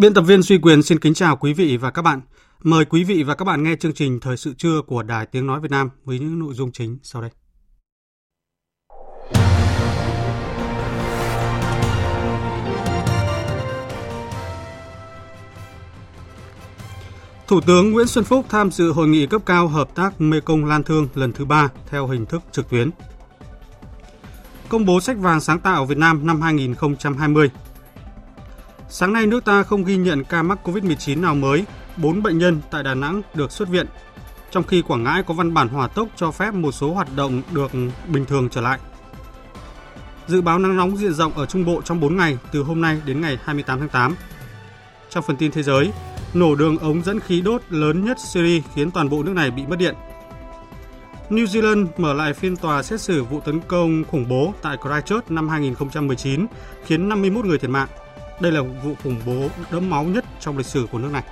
Biên tập viên Duy Quyền xin kính chào quý vị và các bạn. Mời quý vị và các bạn nghe chương trình Thời sự trưa của Đài Tiếng Nói Việt Nam với những nội dung chính sau đây. Thủ tướng Nguyễn Xuân Phúc tham dự hội nghị cấp cao hợp tác Mekong Lan Thương lần thứ ba theo hình thức trực tuyến. Công bố sách vàng sáng tạo Việt Nam năm 2020 Sáng nay nước ta không ghi nhận ca mắc COVID-19 nào mới, 4 bệnh nhân tại Đà Nẵng được xuất viện, trong khi Quảng Ngãi có văn bản hỏa tốc cho phép một số hoạt động được bình thường trở lại. Dự báo nắng nóng diện rộng ở Trung Bộ trong 4 ngày từ hôm nay đến ngày 28 tháng 8. Trong phần tin thế giới, nổ đường ống dẫn khí đốt lớn nhất Syria khiến toàn bộ nước này bị mất điện. New Zealand mở lại phiên tòa xét xử vụ tấn công khủng bố tại Christchurch năm 2019 khiến 51 người thiệt mạng. Đây là vụ khủng bố đẫm máu nhất trong lịch sử của nước này.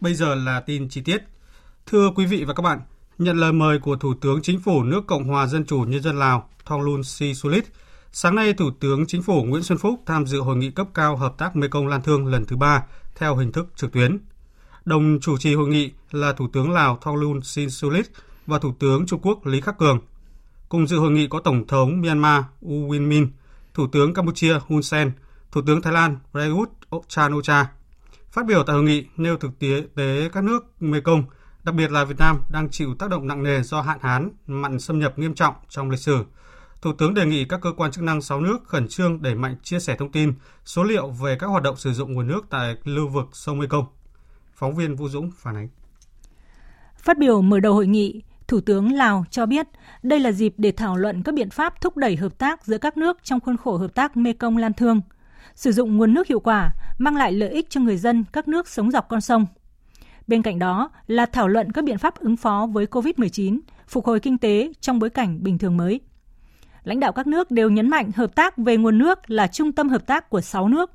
Bây giờ là tin chi tiết. Thưa quý vị và các bạn, nhận lời mời của Thủ tướng Chính phủ nước Cộng hòa Dân chủ Nhân dân Lào Thongloun Sisoulith, sáng nay Thủ tướng Chính phủ Nguyễn Xuân Phúc tham dự hội nghị cấp cao hợp tác Mekong Lan Thương lần thứ ba theo hình thức trực tuyến. Đồng chủ trì hội nghị là Thủ tướng Lào Thongloun Sisoulith và Thủ tướng Trung Quốc Lý Khắc Cường. Cùng dự hội nghị có Tổng thống Myanmar U Win Min, Thủ tướng Campuchia Hun Sen, Thủ tướng Thái Lan Prayut Chan-o-cha. Phát biểu tại hội nghị nêu thực tế các nước Mekong, đặc biệt là Việt Nam đang chịu tác động nặng nề do hạn hán, mặn xâm nhập nghiêm trọng trong lịch sử. Thủ tướng đề nghị các cơ quan chức năng 6 nước khẩn trương đẩy mạnh chia sẻ thông tin, số liệu về các hoạt động sử dụng nguồn nước tại lưu vực sông Mekong. Phóng viên Vũ Dũng phản ánh. Phát biểu mở đầu hội nghị, Thủ tướng Lào cho biết đây là dịp để thảo luận các biện pháp thúc đẩy hợp tác giữa các nước trong khuôn khổ hợp tác Mekong Lan Thương, sử dụng nguồn nước hiệu quả, mang lại lợi ích cho người dân các nước sống dọc con sông. Bên cạnh đó là thảo luận các biện pháp ứng phó với COVID-19, phục hồi kinh tế trong bối cảnh bình thường mới. Lãnh đạo các nước đều nhấn mạnh hợp tác về nguồn nước là trung tâm hợp tác của 6 nước,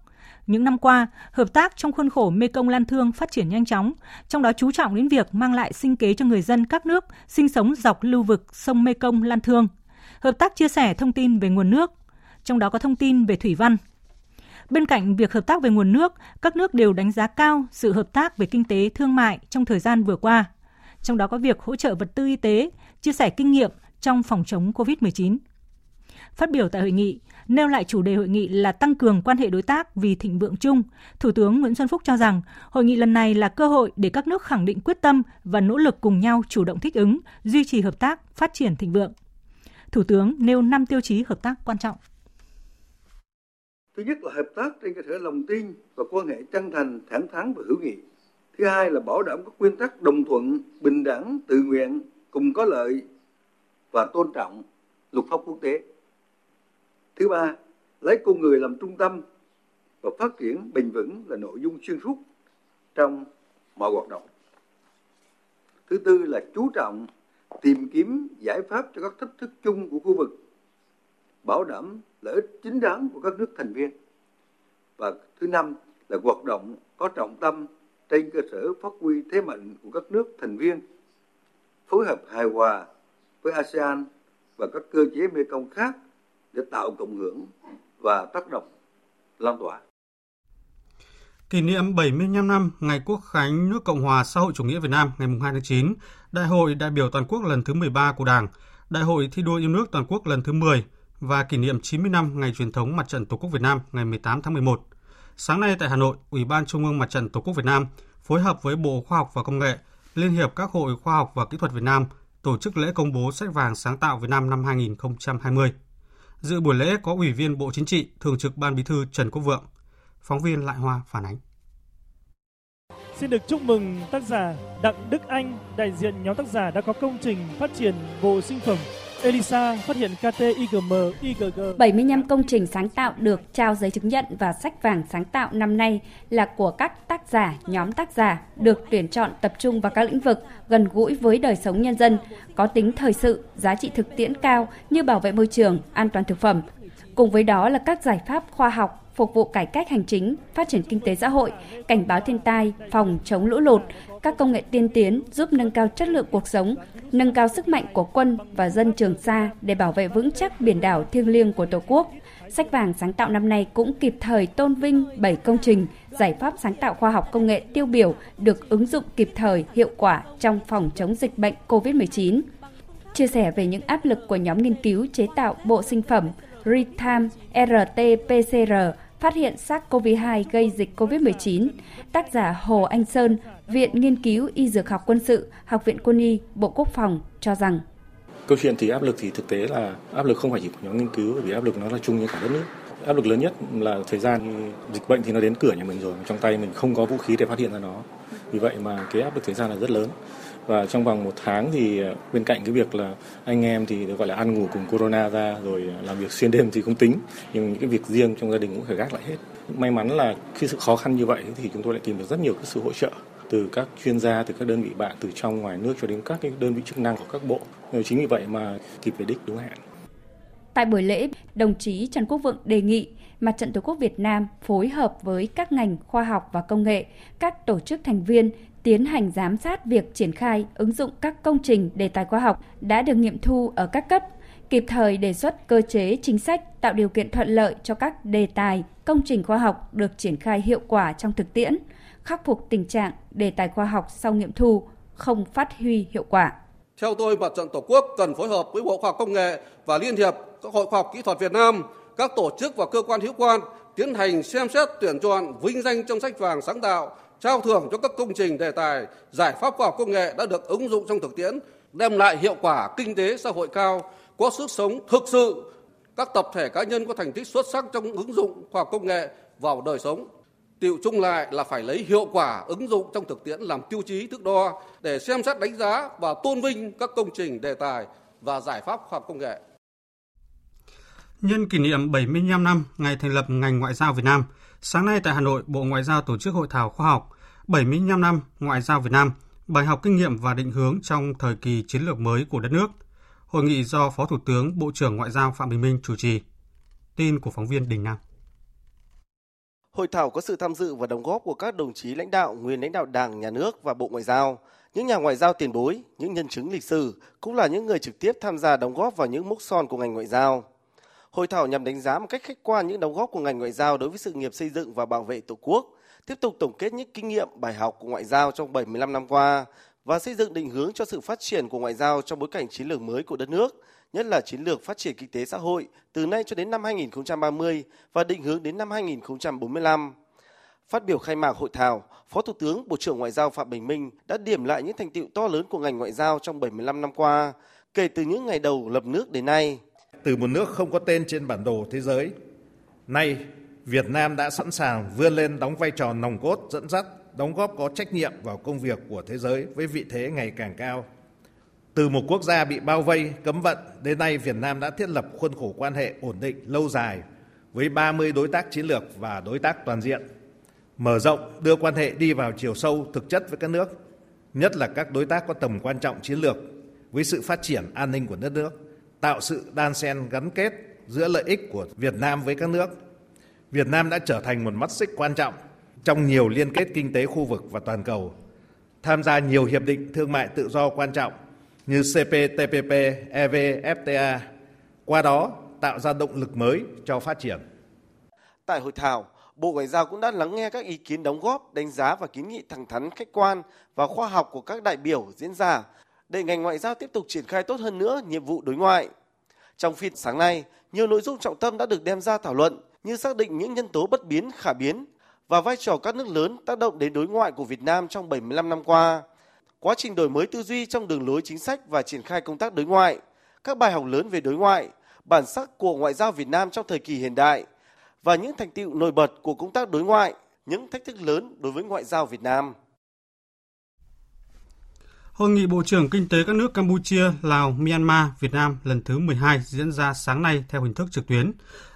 những năm qua, hợp tác trong khuôn khổ Mekong Lan Thương phát triển nhanh chóng, trong đó chú trọng đến việc mang lại sinh kế cho người dân các nước sinh sống dọc lưu vực sông Mekong Lan Thương. Hợp tác chia sẻ thông tin về nguồn nước, trong đó có thông tin về thủy văn. Bên cạnh việc hợp tác về nguồn nước, các nước đều đánh giá cao sự hợp tác về kinh tế thương mại trong thời gian vừa qua, trong đó có việc hỗ trợ vật tư y tế, chia sẻ kinh nghiệm trong phòng chống COVID-19. Phát biểu tại hội nghị, nêu lại chủ đề hội nghị là tăng cường quan hệ đối tác vì thịnh vượng chung, Thủ tướng Nguyễn Xuân Phúc cho rằng hội nghị lần này là cơ hội để các nước khẳng định quyết tâm và nỗ lực cùng nhau chủ động thích ứng, duy trì hợp tác, phát triển thịnh vượng. Thủ tướng nêu 5 tiêu chí hợp tác quan trọng. Thứ nhất là hợp tác trên cơ sở lòng tin và quan hệ chân thành, thẳng thắn và hữu nghị. Thứ hai là bảo đảm các nguyên tắc đồng thuận, bình đẳng, tự nguyện, cùng có lợi và tôn trọng luật pháp quốc tế. Thứ ba, lấy con người làm trung tâm và phát triển bền vững là nội dung xuyên suốt trong mọi hoạt động. Thứ tư là chú trọng tìm kiếm giải pháp cho các thách thức chung của khu vực, bảo đảm lợi ích chính đáng của các nước thành viên. Và thứ năm là hoạt động có trọng tâm trên cơ sở phát huy thế mạnh của các nước thành viên, phối hợp hài hòa với ASEAN và các cơ chế Mekong khác để tạo cộng hưởng và tác động lan tỏa. Kỷ niệm 75 năm Ngày Quốc khánh nước Cộng hòa xã hội chủ nghĩa Việt Nam ngày 2 tháng 9, Đại hội đại biểu toàn quốc lần thứ 13 của Đảng, Đại hội thi đua yêu nước toàn quốc lần thứ 10 và kỷ niệm 90 năm ngày truyền thống Mặt trận Tổ quốc Việt Nam ngày 18 tháng 11. Sáng nay tại Hà Nội, Ủy ban Trung ương Mặt trận Tổ quốc Việt Nam phối hợp với Bộ Khoa học và Công nghệ Liên hiệp các hội khoa học và kỹ thuật Việt Nam tổ chức lễ công bố sách vàng sáng tạo Việt Nam năm 2020. Dự buổi lễ có Ủy viên Bộ Chính trị, Thường trực Ban Bí thư Trần Quốc Vượng. Phóng viên Lại Hoa phản ánh. Xin được chúc mừng tác giả Đặng Đức Anh, đại diện nhóm tác giả đã có công trình phát triển bộ sinh phẩm Elisa phát hiện KT IgM IgG. 75 công trình sáng tạo được trao giấy chứng nhận và sách vàng sáng tạo năm nay là của các tác giả, nhóm tác giả được tuyển chọn tập trung vào các lĩnh vực gần gũi với đời sống nhân dân, có tính thời sự, giá trị thực tiễn cao như bảo vệ môi trường, an toàn thực phẩm. Cùng với đó là các giải pháp khoa học, phục vụ cải cách hành chính, phát triển kinh tế xã hội, cảnh báo thiên tai, phòng chống lũ lụt, các công nghệ tiên tiến giúp nâng cao chất lượng cuộc sống, nâng cao sức mạnh của quân và dân Trường Sa để bảo vệ vững chắc biển đảo thiêng liêng của Tổ quốc. Sách vàng sáng tạo năm nay cũng kịp thời tôn vinh 7 công trình, giải pháp sáng tạo khoa học công nghệ tiêu biểu được ứng dụng kịp thời, hiệu quả trong phòng chống dịch bệnh COVID-19. Chia sẻ về những áp lực của nhóm nghiên cứu chế tạo bộ sinh phẩm Real-Time RT-PCR phát hiện SARS-CoV-2 gây dịch COVID-19, tác giả Hồ Anh Sơn, Viện Nghiên cứu Y Dược học Quân sự, Học viện Quân y, Bộ Quốc phòng cho rằng Câu chuyện thì áp lực thì thực tế là áp lực không phải chỉ của nhóm nghiên cứu, vì áp lực nó là chung như cả đất nước. Áp lực lớn nhất là thời gian dịch bệnh thì nó đến cửa nhà mình rồi, trong tay mình không có vũ khí để phát hiện ra nó. Vì vậy mà cái áp lực thời gian là rất lớn và trong vòng một tháng thì ờ, bên cạnh cái việc là anh em thì được gọi là ăn ngủ cùng corona ra rồi ờ, làm việc xuyên đêm thì không tính. Nhưng những cái việc riêng trong gia đình cũng phải gác lại hết. May mắn là khi sự khó khăn như vậy thì chúng tôi lại tìm được rất nhiều cái sự hỗ trợ từ các chuyên gia từ các đơn vị bạn từ trong ngoài nước cho đến các cái đơn vị chức năng của các bộ. Ờ, chính vì vậy mà kịp về đích đúng hạn. Tại buổi lễ, đồng chí Trần Quốc Vượng đề nghị Mặt trận Tổ quốc Việt Nam phối hợp với các ngành khoa học và công nghệ, các tổ chức thành viên tiến hành giám sát việc triển khai ứng dụng các công trình đề tài khoa học đã được nghiệm thu ở các cấp, kịp thời đề xuất cơ chế chính sách tạo điều kiện thuận lợi cho các đề tài, công trình khoa học được triển khai hiệu quả trong thực tiễn, khắc phục tình trạng đề tài khoa học sau nghiệm thu không phát huy hiệu quả. Theo tôi, Mặt trận Tổ quốc cần phối hợp với Bộ Khoa học Công nghệ và Liên hiệp các Hội Khoa học Kỹ thuật Việt Nam, các tổ chức và cơ quan hữu quan tiến hành xem xét tuyển chọn vinh danh trong sách vàng sáng tạo trao thưởng cho các công trình đề tài, giải pháp khoa học công nghệ đã được ứng dụng trong thực tiễn, đem lại hiệu quả kinh tế xã hội cao, có sức sống thực sự. Các tập thể cá nhân có thành tích xuất sắc trong ứng dụng khoa học công nghệ vào đời sống. Tiệu chung lại là phải lấy hiệu quả ứng dụng trong thực tiễn làm tiêu chí thước đo để xem xét đánh giá và tôn vinh các công trình đề tài và giải pháp khoa học công nghệ. Nhân kỷ niệm 75 năm ngày thành lập ngành ngoại giao Việt Nam, sáng nay tại Hà Nội, Bộ Ngoại giao tổ chức hội thảo khoa học 75 năm ngoại giao Việt Nam, bài học kinh nghiệm và định hướng trong thời kỳ chiến lược mới của đất nước. Hội nghị do Phó Thủ tướng, Bộ trưởng Ngoại giao Phạm Bình Minh chủ trì. Tin của phóng viên Đình Nam. Hội thảo có sự tham dự và đóng góp của các đồng chí lãnh đạo, nguyên lãnh đạo Đảng, Nhà nước và Bộ Ngoại giao, những nhà ngoại giao tiền bối, những nhân chứng lịch sử, cũng là những người trực tiếp tham gia đóng góp vào những mốc son của ngành ngoại giao. Hội thảo nhằm đánh giá một cách khách quan những đóng góp của ngành ngoại giao đối với sự nghiệp xây dựng và bảo vệ Tổ quốc, tiếp tục tổng kết những kinh nghiệm bài học của ngoại giao trong 75 năm qua và xây dựng định hướng cho sự phát triển của ngoại giao trong bối cảnh chiến lược mới của đất nước, nhất là chiến lược phát triển kinh tế xã hội từ nay cho đến năm 2030 và định hướng đến năm 2045. Phát biểu khai mạc hội thảo, Phó Thủ tướng Bộ trưởng Ngoại giao Phạm Bình Minh đã điểm lại những thành tựu to lớn của ngành ngoại giao trong 75 năm qua, kể từ những ngày đầu lập nước đến nay. Từ một nước không có tên trên bản đồ thế giới, nay Việt Nam đã sẵn sàng vươn lên đóng vai trò nòng cốt dẫn dắt, đóng góp có trách nhiệm vào công việc của thế giới với vị thế ngày càng cao. Từ một quốc gia bị bao vây, cấm vận, đến nay Việt Nam đã thiết lập khuôn khổ quan hệ ổn định lâu dài với 30 đối tác chiến lược và đối tác toàn diện, mở rộng đưa quan hệ đi vào chiều sâu thực chất với các nước, nhất là các đối tác có tầm quan trọng chiến lược với sự phát triển an ninh của đất nước, tạo sự đan xen gắn kết giữa lợi ích của Việt Nam với các nước Việt Nam đã trở thành một mắt xích quan trọng trong nhiều liên kết kinh tế khu vực và toàn cầu, tham gia nhiều hiệp định thương mại tự do quan trọng như CPTPP, EVFTA, qua đó tạo ra động lực mới cho phát triển. Tại hội thảo, Bộ Ngoại giao cũng đã lắng nghe các ý kiến đóng góp, đánh giá và kiến nghị thẳng thắn, khách quan và khoa học của các đại biểu diễn giả để ngành ngoại giao tiếp tục triển khai tốt hơn nữa nhiệm vụ đối ngoại. Trong phiên sáng nay, nhiều nội dung trọng tâm đã được đem ra thảo luận như xác định những nhân tố bất biến khả biến và vai trò các nước lớn tác động đến đối ngoại của Việt Nam trong 75 năm qua. quá trình đổi mới tư duy trong đường lối chính sách và triển khai công tác đối ngoại, các bài học lớn về đối ngoại, bản sắc của ngoại giao Việt Nam trong thời kỳ hiện đại và những thành tựu nổi bật của công tác đối ngoại, những thách thức lớn đối với ngoại giao Việt Nam. Hội nghị Bộ trưởng Kinh tế các nước Campuchia, Lào, Myanmar, Việt Nam lần thứ 12 diễn ra sáng nay theo hình thức trực tuyến.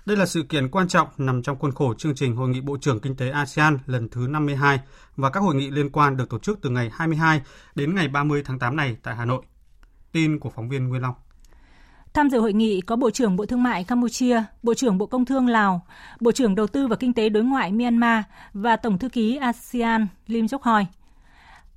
Đây là sự kiện quan trọng nằm trong khuôn khổ chương trình Hội nghị Bộ trưởng Kinh tế ASEAN lần thứ 52 và các hội nghị liên quan được tổ chức từ ngày 22 đến ngày 30 tháng 8 này tại Hà Nội. Tin của phóng viên Nguyên Long. Tham dự hội nghị có Bộ trưởng Bộ Thương mại Campuchia, Bộ trưởng Bộ Công Thương Lào, Bộ trưởng Đầu tư và Kinh tế Đối ngoại Myanmar và Tổng thư ký ASEAN Lim Chok Hoi.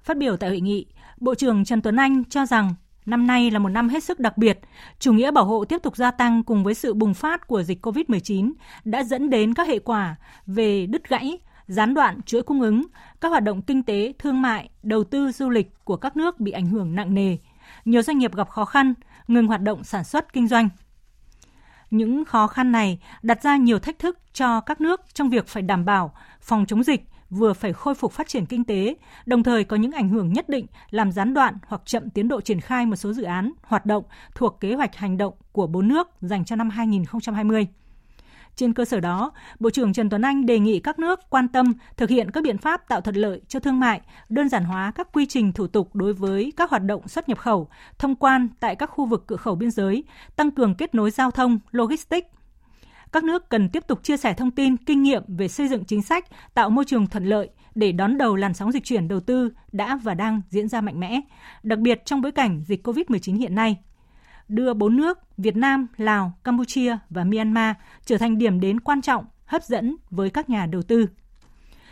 Phát biểu tại hội nghị, Bộ trưởng Trần Tuấn Anh cho rằng năm nay là một năm hết sức đặc biệt. Chủ nghĩa bảo hộ tiếp tục gia tăng cùng với sự bùng phát của dịch COVID-19 đã dẫn đến các hệ quả về đứt gãy, gián đoạn chuỗi cung ứng, các hoạt động kinh tế, thương mại, đầu tư du lịch của các nước bị ảnh hưởng nặng nề. Nhiều doanh nghiệp gặp khó khăn, ngừng hoạt động sản xuất kinh doanh. Những khó khăn này đặt ra nhiều thách thức cho các nước trong việc phải đảm bảo phòng chống dịch, vừa phải khôi phục phát triển kinh tế, đồng thời có những ảnh hưởng nhất định làm gián đoạn hoặc chậm tiến độ triển khai một số dự án, hoạt động thuộc kế hoạch hành động của bốn nước dành cho năm 2020. Trên cơ sở đó, Bộ trưởng Trần Tuấn Anh đề nghị các nước quan tâm thực hiện các biện pháp tạo thuận lợi cho thương mại, đơn giản hóa các quy trình thủ tục đối với các hoạt động xuất nhập khẩu, thông quan tại các khu vực cửa khẩu biên giới, tăng cường kết nối giao thông, logistics, các nước cần tiếp tục chia sẻ thông tin, kinh nghiệm về xây dựng chính sách, tạo môi trường thuận lợi để đón đầu làn sóng dịch chuyển đầu tư đã và đang diễn ra mạnh mẽ, đặc biệt trong bối cảnh dịch COVID-19 hiện nay. Đưa bốn nước Việt Nam, Lào, Campuchia và Myanmar trở thành điểm đến quan trọng, hấp dẫn với các nhà đầu tư.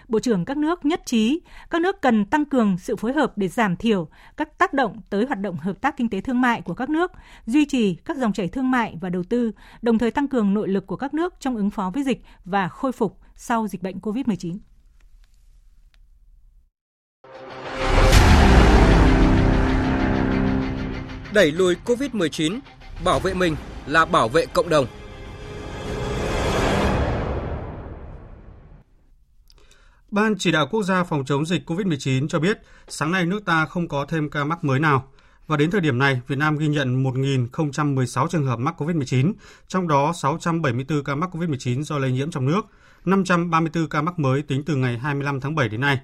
Bộ trưởng các nước nhất trí các nước cần tăng cường sự phối hợp để giảm thiểu các tác động tới hoạt động hợp tác kinh tế thương mại của các nước, duy trì các dòng chảy thương mại và đầu tư, đồng thời tăng cường nội lực của các nước trong ứng phó với dịch và khôi phục sau dịch bệnh COVID-19. Đẩy lùi COVID-19, bảo vệ mình là bảo vệ cộng đồng. Ban chỉ đạo quốc gia phòng chống dịch COVID-19 cho biết sáng nay nước ta không có thêm ca mắc mới nào. Và đến thời điểm này, Việt Nam ghi nhận 1.016 trường hợp mắc COVID-19, trong đó 674 ca mắc COVID-19 do lây nhiễm trong nước, 534 ca mắc mới tính từ ngày 25 tháng 7 đến nay.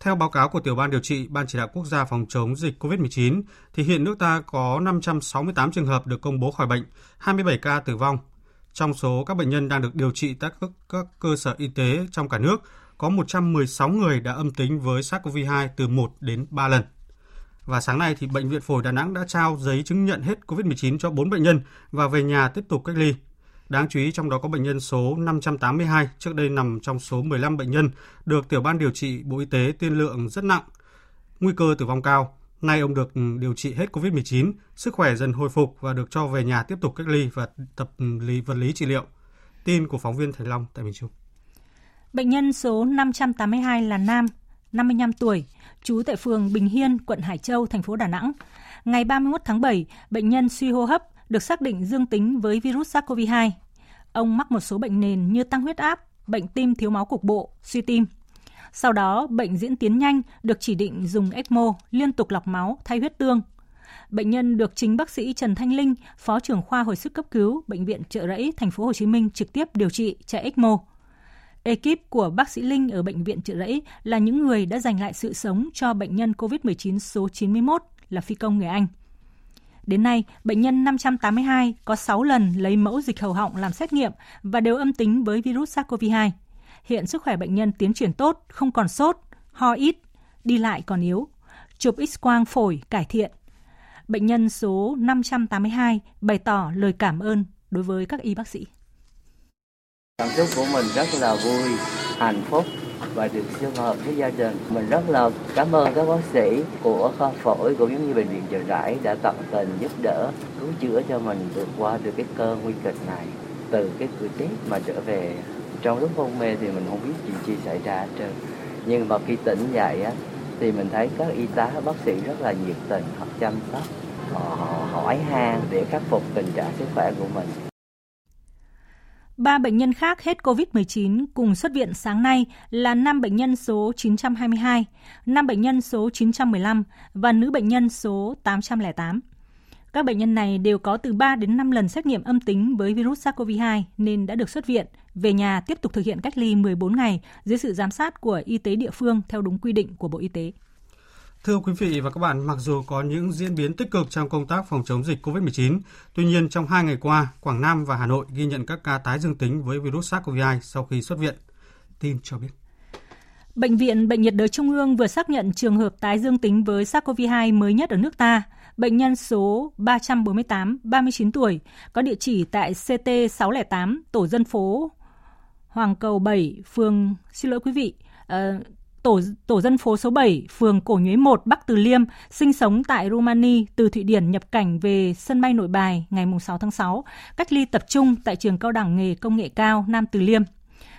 Theo báo cáo của tiểu ban điều trị Ban chỉ đạo quốc gia phòng chống dịch COVID-19, thì hiện nước ta có 568 trường hợp được công bố khỏi bệnh, 27 ca tử vong. Trong số các bệnh nhân đang được điều trị tại các, các cơ sở y tế trong cả nước, có 116 người đã âm tính với SARS-CoV-2 từ 1 đến 3 lần. Và sáng nay thì Bệnh viện Phổi Đà Nẵng đã trao giấy chứng nhận hết COVID-19 cho 4 bệnh nhân và về nhà tiếp tục cách ly. Đáng chú ý trong đó có bệnh nhân số 582, trước đây nằm trong số 15 bệnh nhân được tiểu ban điều trị Bộ Y tế tiên lượng rất nặng, nguy cơ tử vong cao. Nay ông được điều trị hết COVID-19, sức khỏe dần hồi phục và được cho về nhà tiếp tục cách ly và tập lý vật lý trị liệu. Tin của phóng viên Thành Long tại miền Trung. Bệnh nhân số 582 là nam, 55 tuổi, trú tại phường Bình Hiên, quận Hải Châu, thành phố Đà Nẵng. Ngày 31 tháng 7, bệnh nhân suy hô hấp được xác định dương tính với virus SARS-CoV-2. Ông mắc một số bệnh nền như tăng huyết áp, bệnh tim thiếu máu cục bộ, suy tim. Sau đó, bệnh diễn tiến nhanh được chỉ định dùng ECMO liên tục lọc máu thay huyết tương. Bệnh nhân được chính bác sĩ Trần Thanh Linh, phó trưởng khoa hồi sức cấp cứu bệnh viện Trợ Rẫy thành phố Hồ Chí Minh trực tiếp điều trị chạy ECMO. Ekip của bác sĩ Linh ở Bệnh viện Trợ Rẫy là những người đã giành lại sự sống cho bệnh nhân COVID-19 số 91 là phi công người Anh. Đến nay, bệnh nhân 582 có 6 lần lấy mẫu dịch hầu họng làm xét nghiệm và đều âm tính với virus SARS-CoV-2. Hiện sức khỏe bệnh nhân tiến triển tốt, không còn sốt, ho ít, đi lại còn yếu. Chụp X-quang phổi cải thiện. Bệnh nhân số 582 bày tỏ lời cảm ơn đối với các y bác sĩ. Cảm xúc của mình rất là vui, hạnh phúc và được sum hợp với gia đình. Mình rất là cảm ơn các bác sĩ của khoa phổi cũng giống như bệnh viện Chợ Rẫy đã tận tình giúp đỡ, cứu chữa cho mình vượt qua được cái cơn nguy kịch này. Từ cái cửa chết mà trở về trong lúc hôn mê thì mình không biết chuyện gì xảy ra hết trơn. Nhưng mà khi tỉnh dậy á, thì mình thấy các y tá, bác sĩ rất là nhiệt tình, họ chăm sóc, họ hỏi han để khắc phục tình trạng sức khỏe của mình. Ba bệnh nhân khác hết COVID-19 cùng xuất viện sáng nay là nam bệnh nhân số 922, nam bệnh nhân số 915 và nữ bệnh nhân số 808. Các bệnh nhân này đều có từ 3 đến 5 lần xét nghiệm âm tính với virus SARS-CoV-2 nên đã được xuất viện, về nhà tiếp tục thực hiện cách ly 14 ngày dưới sự giám sát của y tế địa phương theo đúng quy định của Bộ Y tế. Thưa quý vị và các bạn, mặc dù có những diễn biến tích cực trong công tác phòng chống dịch COVID-19, tuy nhiên trong hai ngày qua, Quảng Nam và Hà Nội ghi nhận các ca tái dương tính với virus SARS-CoV-2 sau khi xuất viện. Tin cho biết. Bệnh viện Bệnh nhiệt đới Trung ương vừa xác nhận trường hợp tái dương tính với SARS-CoV-2 mới nhất ở nước ta. Bệnh nhân số 348, 39 tuổi, có địa chỉ tại CT 608, tổ dân phố Hoàng Cầu 7, phường, xin lỗi quý vị, uh, tổ tổ dân phố số 7, phường Cổ Nhuế 1, Bắc Từ Liêm, sinh sống tại rumani từ Thụy Điển nhập cảnh về sân bay Nội Bài ngày 6 tháng 6, cách ly tập trung tại trường cao đẳng nghề công nghệ cao Nam Từ Liêm.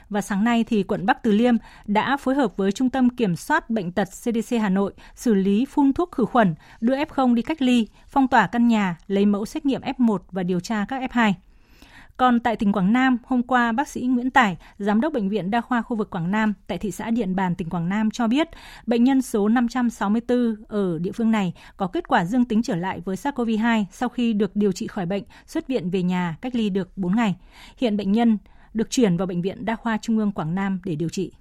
Và sáng nay thì quận Bắc Từ Liêm đã phối hợp với Trung tâm Kiểm soát Bệnh tật CDC Hà Nội xử lý phun thuốc khử khuẩn, đưa F0 đi cách ly, phong tỏa căn nhà, lấy mẫu xét nghiệm F1 và điều tra các F2. Còn tại tỉnh Quảng Nam, hôm qua bác sĩ Nguyễn Tài, giám đốc bệnh viện đa khoa khu vực Quảng Nam tại thị xã Điện Bàn tỉnh Quảng Nam cho biết, bệnh nhân số 564 ở địa phương này có kết quả dương tính trở lại với SARS-CoV-2 sau khi được điều trị khỏi bệnh, xuất viện về nhà cách ly được 4 ngày. Hiện bệnh nhân được chuyển vào bệnh viện đa khoa Trung ương Quảng Nam để điều trị.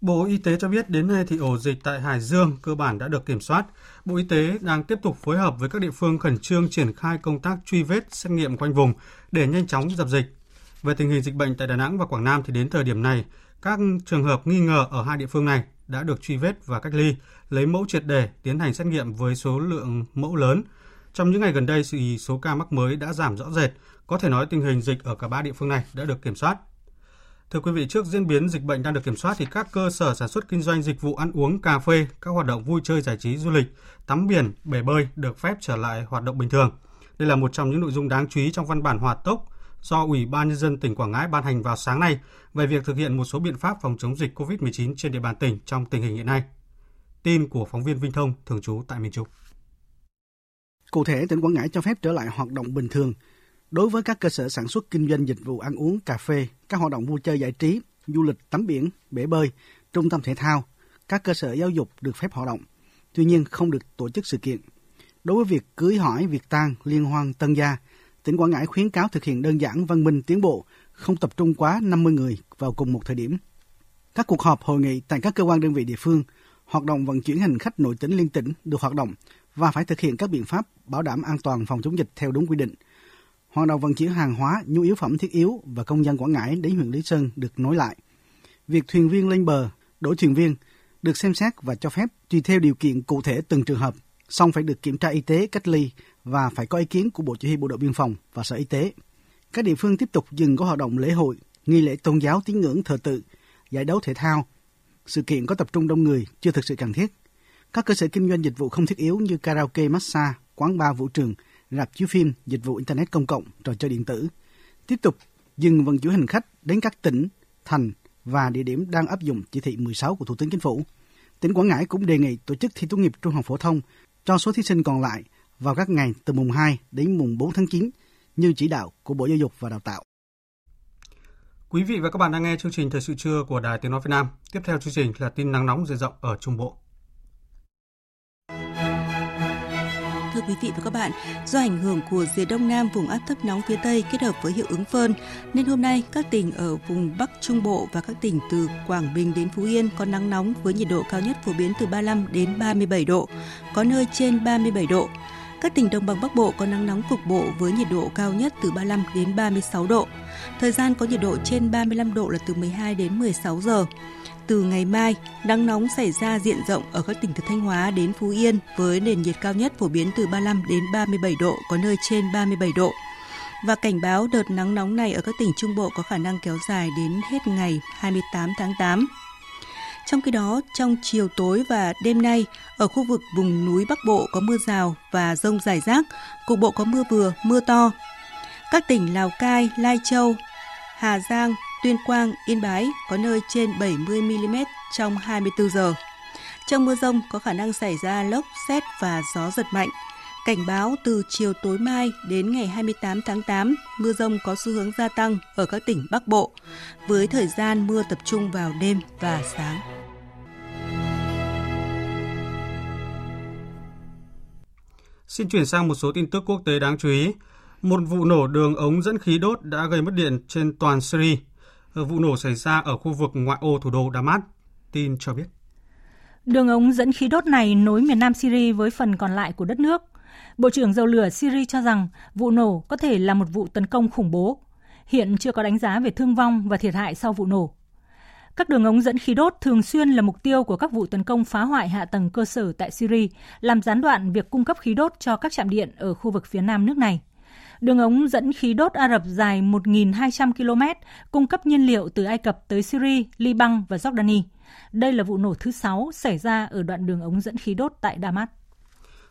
Bộ Y tế cho biết đến nay thì ổ dịch tại Hải Dương cơ bản đã được kiểm soát. Bộ Y tế đang tiếp tục phối hợp với các địa phương khẩn trương triển khai công tác truy vết, xét nghiệm quanh vùng để nhanh chóng dập dịch. Về tình hình dịch bệnh tại Đà Nẵng và Quảng Nam thì đến thời điểm này, các trường hợp nghi ngờ ở hai địa phương này đã được truy vết và cách ly, lấy mẫu triệt để, tiến hành xét nghiệm với số lượng mẫu lớn. Trong những ngày gần đây, thì số ca mắc mới đã giảm rõ rệt. Có thể nói tình hình dịch ở cả ba địa phương này đã được kiểm soát. Thưa quý vị, trước diễn biến dịch bệnh đang được kiểm soát thì các cơ sở sản xuất kinh doanh dịch vụ ăn uống, cà phê, các hoạt động vui chơi giải trí du lịch, tắm biển, bể bơi được phép trở lại hoạt động bình thường. Đây là một trong những nội dung đáng chú ý trong văn bản hòa tốc do Ủy ban nhân dân tỉnh Quảng Ngãi ban hành vào sáng nay về việc thực hiện một số biện pháp phòng chống dịch COVID-19 trên địa bàn tỉnh trong tình hình hiện nay. Tin của phóng viên Vinh Thông thường trú tại miền Trung. Cụ thể, tỉnh Quảng Ngãi cho phép trở lại hoạt động bình thường đối với các cơ sở sản xuất kinh doanh dịch vụ ăn uống, cà phê, các hoạt động vui chơi giải trí, du lịch tắm biển, bể bơi, trung tâm thể thao, các cơ sở giáo dục được phép hoạt động. Tuy nhiên không được tổ chức sự kiện. Đối với việc cưới hỏi, việc tang, liên hoan, tân gia, tỉnh Quảng Ngãi khuyến cáo thực hiện đơn giản, văn minh, tiến bộ, không tập trung quá 50 người vào cùng một thời điểm. Các cuộc họp, hội nghị tại các cơ quan đơn vị địa phương, hoạt động vận chuyển hành khách nội tỉnh liên tỉnh được hoạt động và phải thực hiện các biện pháp bảo đảm an toàn phòng chống dịch theo đúng quy định. Hoạt động vận chuyển hàng hóa, nhu yếu phẩm thiết yếu và công dân Quảng Ngãi đến huyện Lý Sơn được nối lại. Việc thuyền viên lên bờ, đổi thuyền viên được xem xét và cho phép tùy theo điều kiện cụ thể từng trường hợp, song phải được kiểm tra y tế, cách ly và phải có ý kiến của Bộ Chỉ huy Bộ đội Biên phòng và Sở Y tế. Các địa phương tiếp tục dừng có hoạt động lễ hội, nghi lễ tôn giáo tín ngưỡng thờ tự, giải đấu thể thao, sự kiện có tập trung đông người chưa thực sự cần thiết. Các cơ sở kinh doanh dịch vụ không thiết yếu như karaoke, massage, quán bar, vũ trường, rạp chiếu phim, dịch vụ internet công cộng, trò chơi điện tử. Tiếp tục dừng vận chuyển hành khách đến các tỉnh, thành và địa điểm đang áp dụng chỉ thị 16 của Thủ tướng Chính phủ. Tỉnh Quảng Ngãi cũng đề nghị tổ chức thi tốt nghiệp trung học phổ thông cho số thí sinh còn lại vào các ngày từ mùng 2 đến mùng 4 tháng 9 như chỉ đạo của Bộ Giáo dục và Đào tạo. Quý vị và các bạn đang nghe chương trình Thời sự trưa của Đài Tiếng Nói Việt Nam. Tiếp theo chương trình là tin nắng nóng diện rộng ở Trung Bộ. Quý vị và các bạn, do ảnh hưởng của rìa đông nam vùng áp thấp nóng phía Tây kết hợp với hiệu ứng phơn, nên hôm nay các tỉnh ở vùng Bắc Trung Bộ và các tỉnh từ Quảng Bình đến Phú Yên có nắng nóng với nhiệt độ cao nhất phổ biến từ 35 đến 37 độ, có nơi trên 37 độ. Các tỉnh đồng bằng Bắc Bộ có nắng nóng cục bộ với nhiệt độ cao nhất từ 35 đến 36 độ. Thời gian có nhiệt độ trên 35 độ là từ 12 đến 16 giờ từ ngày mai, nắng nóng xảy ra diện rộng ở các tỉnh từ Thanh Hóa đến Phú Yên với nền nhiệt cao nhất phổ biến từ 35 đến 37 độ, có nơi trên 37 độ. Và cảnh báo đợt nắng nóng này ở các tỉnh Trung Bộ có khả năng kéo dài đến hết ngày 28 tháng 8. Trong khi đó, trong chiều tối và đêm nay, ở khu vực vùng núi Bắc Bộ có mưa rào và rông rải rác, cục bộ có mưa vừa, mưa to. Các tỉnh Lào Cai, Lai Châu, Hà Giang, Tuyên Quang, Yên Bái có nơi trên 70 mm trong 24 giờ. Trong mưa rông có khả năng xảy ra lốc, xét và gió giật mạnh. Cảnh báo từ chiều tối mai đến ngày 28 tháng 8, mưa rông có xu hướng gia tăng ở các tỉnh Bắc Bộ, với thời gian mưa tập trung vào đêm và sáng. Xin chuyển sang một số tin tức quốc tế đáng chú ý. Một vụ nổ đường ống dẫn khí đốt đã gây mất điện trên toàn Syria. Ờ, vụ nổ xảy ra ở khu vực ngoại ô thủ đô Damas. Tin cho biết. Đường ống dẫn khí đốt này nối miền Nam Syria với phần còn lại của đất nước. Bộ trưởng dầu lửa Syria cho rằng vụ nổ có thể là một vụ tấn công khủng bố. Hiện chưa có đánh giá về thương vong và thiệt hại sau vụ nổ. Các đường ống dẫn khí đốt thường xuyên là mục tiêu của các vụ tấn công phá hoại hạ tầng cơ sở tại Syria, làm gián đoạn việc cung cấp khí đốt cho các trạm điện ở khu vực phía nam nước này. Đường ống dẫn khí đốt Ả Rập dài 1.200 km, cung cấp nhiên liệu từ Ai Cập tới Syria, Liban và Jordani. Đây là vụ nổ thứ 6 xảy ra ở đoạn đường ống dẫn khí đốt tại Damas.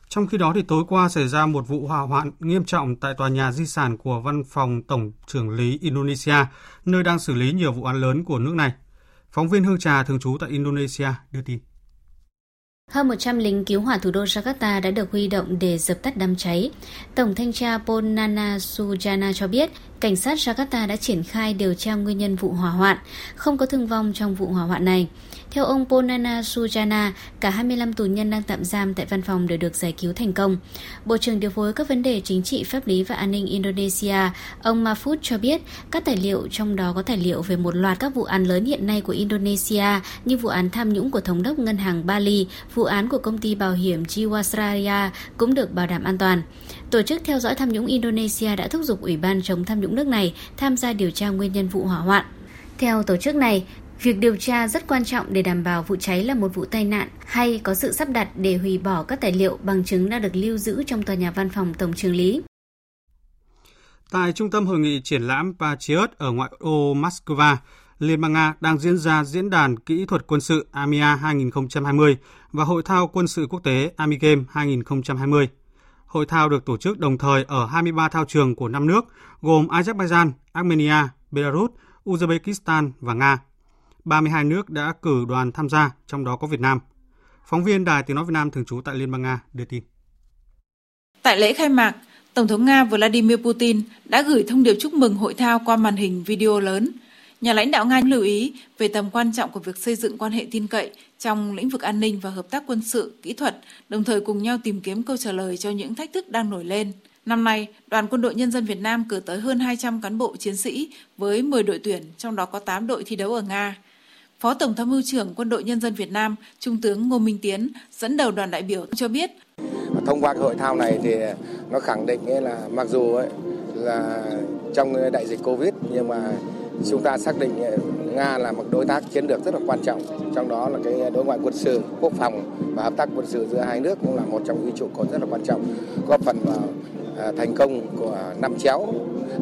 Trong khi đó, thì tối qua xảy ra một vụ hỏa hoạn nghiêm trọng tại tòa nhà di sản của Văn phòng Tổng trưởng lý Indonesia, nơi đang xử lý nhiều vụ án lớn của nước này. Phóng viên Hương Trà thường trú tại Indonesia đưa tin. Hơn 100 lính cứu hỏa thủ đô Jakarta đã được huy động để dập tắt đám cháy. Tổng thanh tra Ponana Sujana cho biết, cảnh sát Jakarta đã triển khai điều tra nguyên nhân vụ hỏa hoạn, không có thương vong trong vụ hỏa hoạn này. Theo ông Ponana Sujana, cả 25 tù nhân đang tạm giam tại văn phòng đều được giải cứu thành công. Bộ trưởng điều phối các vấn đề chính trị, pháp lý và an ninh Indonesia, ông Mahfud cho biết các tài liệu trong đó có tài liệu về một loạt các vụ án lớn hiện nay của Indonesia như vụ án tham nhũng của thống đốc ngân hàng Bali, vụ án của công ty bảo hiểm Jiwasraya cũng được bảo đảm an toàn. Tổ chức theo dõi tham nhũng Indonesia đã thúc giục Ủy ban chống tham nhũng nước này tham gia điều tra nguyên nhân vụ hỏa hoạn. Theo tổ chức này, Việc điều tra rất quan trọng để đảm bảo vụ cháy là một vụ tai nạn hay có sự sắp đặt để hủy bỏ các tài liệu bằng chứng đã được lưu giữ trong tòa nhà văn phòng Tổng trưởng lý. Tại trung tâm hội nghị triển lãm Patriot ở ngoại ô Moscow, Liên bang Nga đang diễn ra diễn đàn kỹ thuật quân sự AMIA 2020 và hội thao quân sự quốc tế AMI Game 2020. Hội thao được tổ chức đồng thời ở 23 thao trường của năm nước gồm Azerbaijan, Armenia, Belarus, Uzbekistan và Nga. 32 nước đã cử đoàn tham gia, trong đó có Việt Nam. Phóng viên Đài Tiếng Nói Việt Nam thường trú tại Liên bang Nga đưa tin. Tại lễ khai mạc, Tổng thống Nga Vladimir Putin đã gửi thông điệp chúc mừng hội thao qua màn hình video lớn. Nhà lãnh đạo Nga lưu ý về tầm quan trọng của việc xây dựng quan hệ tin cậy trong lĩnh vực an ninh và hợp tác quân sự, kỹ thuật, đồng thời cùng nhau tìm kiếm câu trả lời cho những thách thức đang nổi lên. Năm nay, Đoàn Quân đội Nhân dân Việt Nam cử tới hơn 200 cán bộ chiến sĩ với 10 đội tuyển, trong đó có 8 đội thi đấu ở Nga. Phó Tổng tham mưu trưởng Quân đội Nhân dân Việt Nam, Trung tướng Ngô Minh Tiến dẫn đầu đoàn đại biểu cho biết. Thông qua hội thao này thì nó khẳng định là mặc dù ấy, là trong đại dịch Covid nhưng mà chúng ta xác định Nga là một đối tác chiến lược rất là quan trọng, trong đó là cái đối ngoại quân sự, quốc phòng và hợp tác quân sự giữa hai nước cũng là một trong những trụ cột rất là quan trọng, góp phần vào à, thành công của năm chéo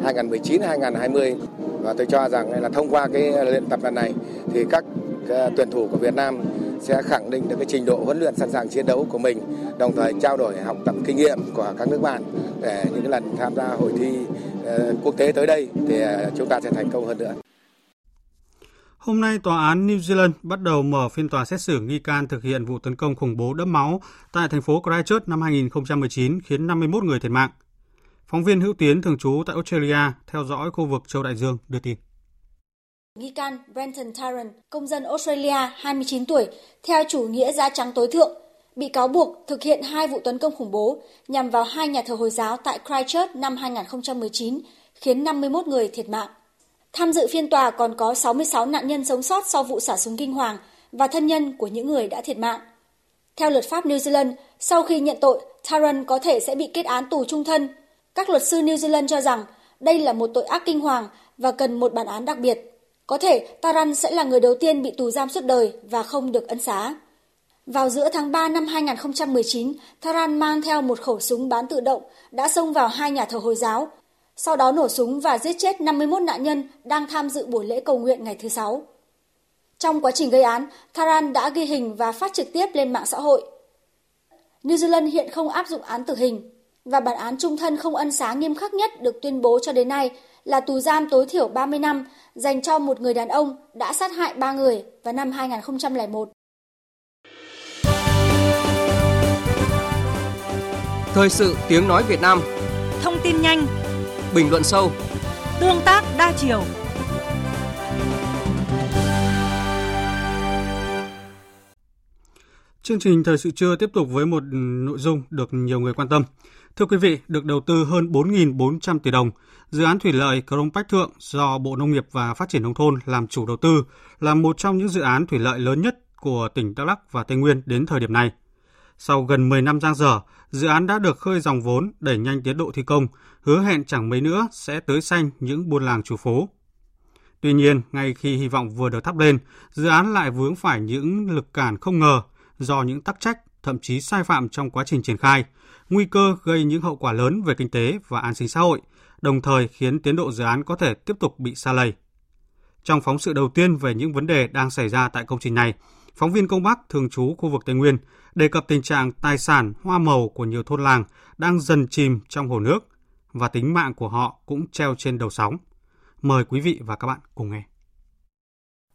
2019-2020 và tôi cho rằng là thông qua cái luyện tập lần này thì các ờ, tuyển thủ của Việt Nam sẽ khẳng định được cái trình độ huấn luyện sẵn sàng chiến đấu của mình, đồng thời trao đổi học tập kinh nghiệm của các nước bạn để những lần tham gia hội thi ờ, quốc tế tới đây thì ờ, chúng ta sẽ thành công hơn nữa. Hôm nay, Tòa án New Zealand bắt đầu mở phiên tòa xét xử nghi can thực hiện vụ tấn công khủng bố đẫm máu tại thành phố Christchurch năm 2019 khiến 51 người thiệt mạng. Phóng viên Hữu Tiến thường trú tại Australia theo dõi khu vực châu Đại Dương đưa tin. Nghi can Brenton Tarrant, công dân Australia 29 tuổi, theo chủ nghĩa da trắng tối thượng, bị cáo buộc thực hiện hai vụ tấn công khủng bố nhằm vào hai nhà thờ Hồi giáo tại Christchurch năm 2019, khiến 51 người thiệt mạng. Tham dự phiên tòa còn có 66 nạn nhân sống sót sau vụ xả súng kinh hoàng và thân nhân của những người đã thiệt mạng. Theo luật pháp New Zealand, sau khi nhận tội, Tarrant có thể sẽ bị kết án tù trung thân. Các luật sư New Zealand cho rằng đây là một tội ác kinh hoàng và cần một bản án đặc biệt. Có thể Taran sẽ là người đầu tiên bị tù giam suốt đời và không được ân xá. Vào giữa tháng 3 năm 2019, Taran mang theo một khẩu súng bán tự động đã xông vào hai nhà thờ Hồi giáo, sau đó nổ súng và giết chết 51 nạn nhân đang tham dự buổi lễ cầu nguyện ngày thứ Sáu. Trong quá trình gây án, Taran đã ghi hình và phát trực tiếp lên mạng xã hội. New Zealand hiện không áp dụng án tử hình và bản án trung thân không ân xá nghiêm khắc nhất được tuyên bố cho đến nay là tù giam tối thiểu 30 năm dành cho một người đàn ông đã sát hại ba người vào năm 2001. Thời sự tiếng nói Việt Nam Thông tin nhanh Bình luận sâu Tương tác đa chiều Chương trình Thời sự trưa tiếp tục với một nội dung được nhiều người quan tâm. Thưa quý vị, được đầu tư hơn 4.400 tỷ đồng, dự án thủy lợi Crong Bách Thượng do Bộ Nông nghiệp và Phát triển Nông thôn làm chủ đầu tư là một trong những dự án thủy lợi lớn nhất của tỉnh Đắk Lắk và Tây Nguyên đến thời điểm này. Sau gần 10 năm giang dở, dự án đã được khơi dòng vốn, đẩy nhanh tiến độ thi công, hứa hẹn chẳng mấy nữa sẽ tới xanh những buôn làng chủ phố. Tuy nhiên, ngay khi hy vọng vừa được thắp lên, dự án lại vướng phải những lực cản không ngờ do những tắc trách, thậm chí sai phạm trong quá trình triển khai, nguy cơ gây những hậu quả lớn về kinh tế và an sinh xã hội, đồng thời khiến tiến độ dự án có thể tiếp tục bị xa lầy. Trong phóng sự đầu tiên về những vấn đề đang xảy ra tại công trình này, phóng viên Công Bắc thường trú khu vực Tây Nguyên đề cập tình trạng tài sản hoa màu của nhiều thôn làng đang dần chìm trong hồ nước và tính mạng của họ cũng treo trên đầu sóng. Mời quý vị và các bạn cùng nghe.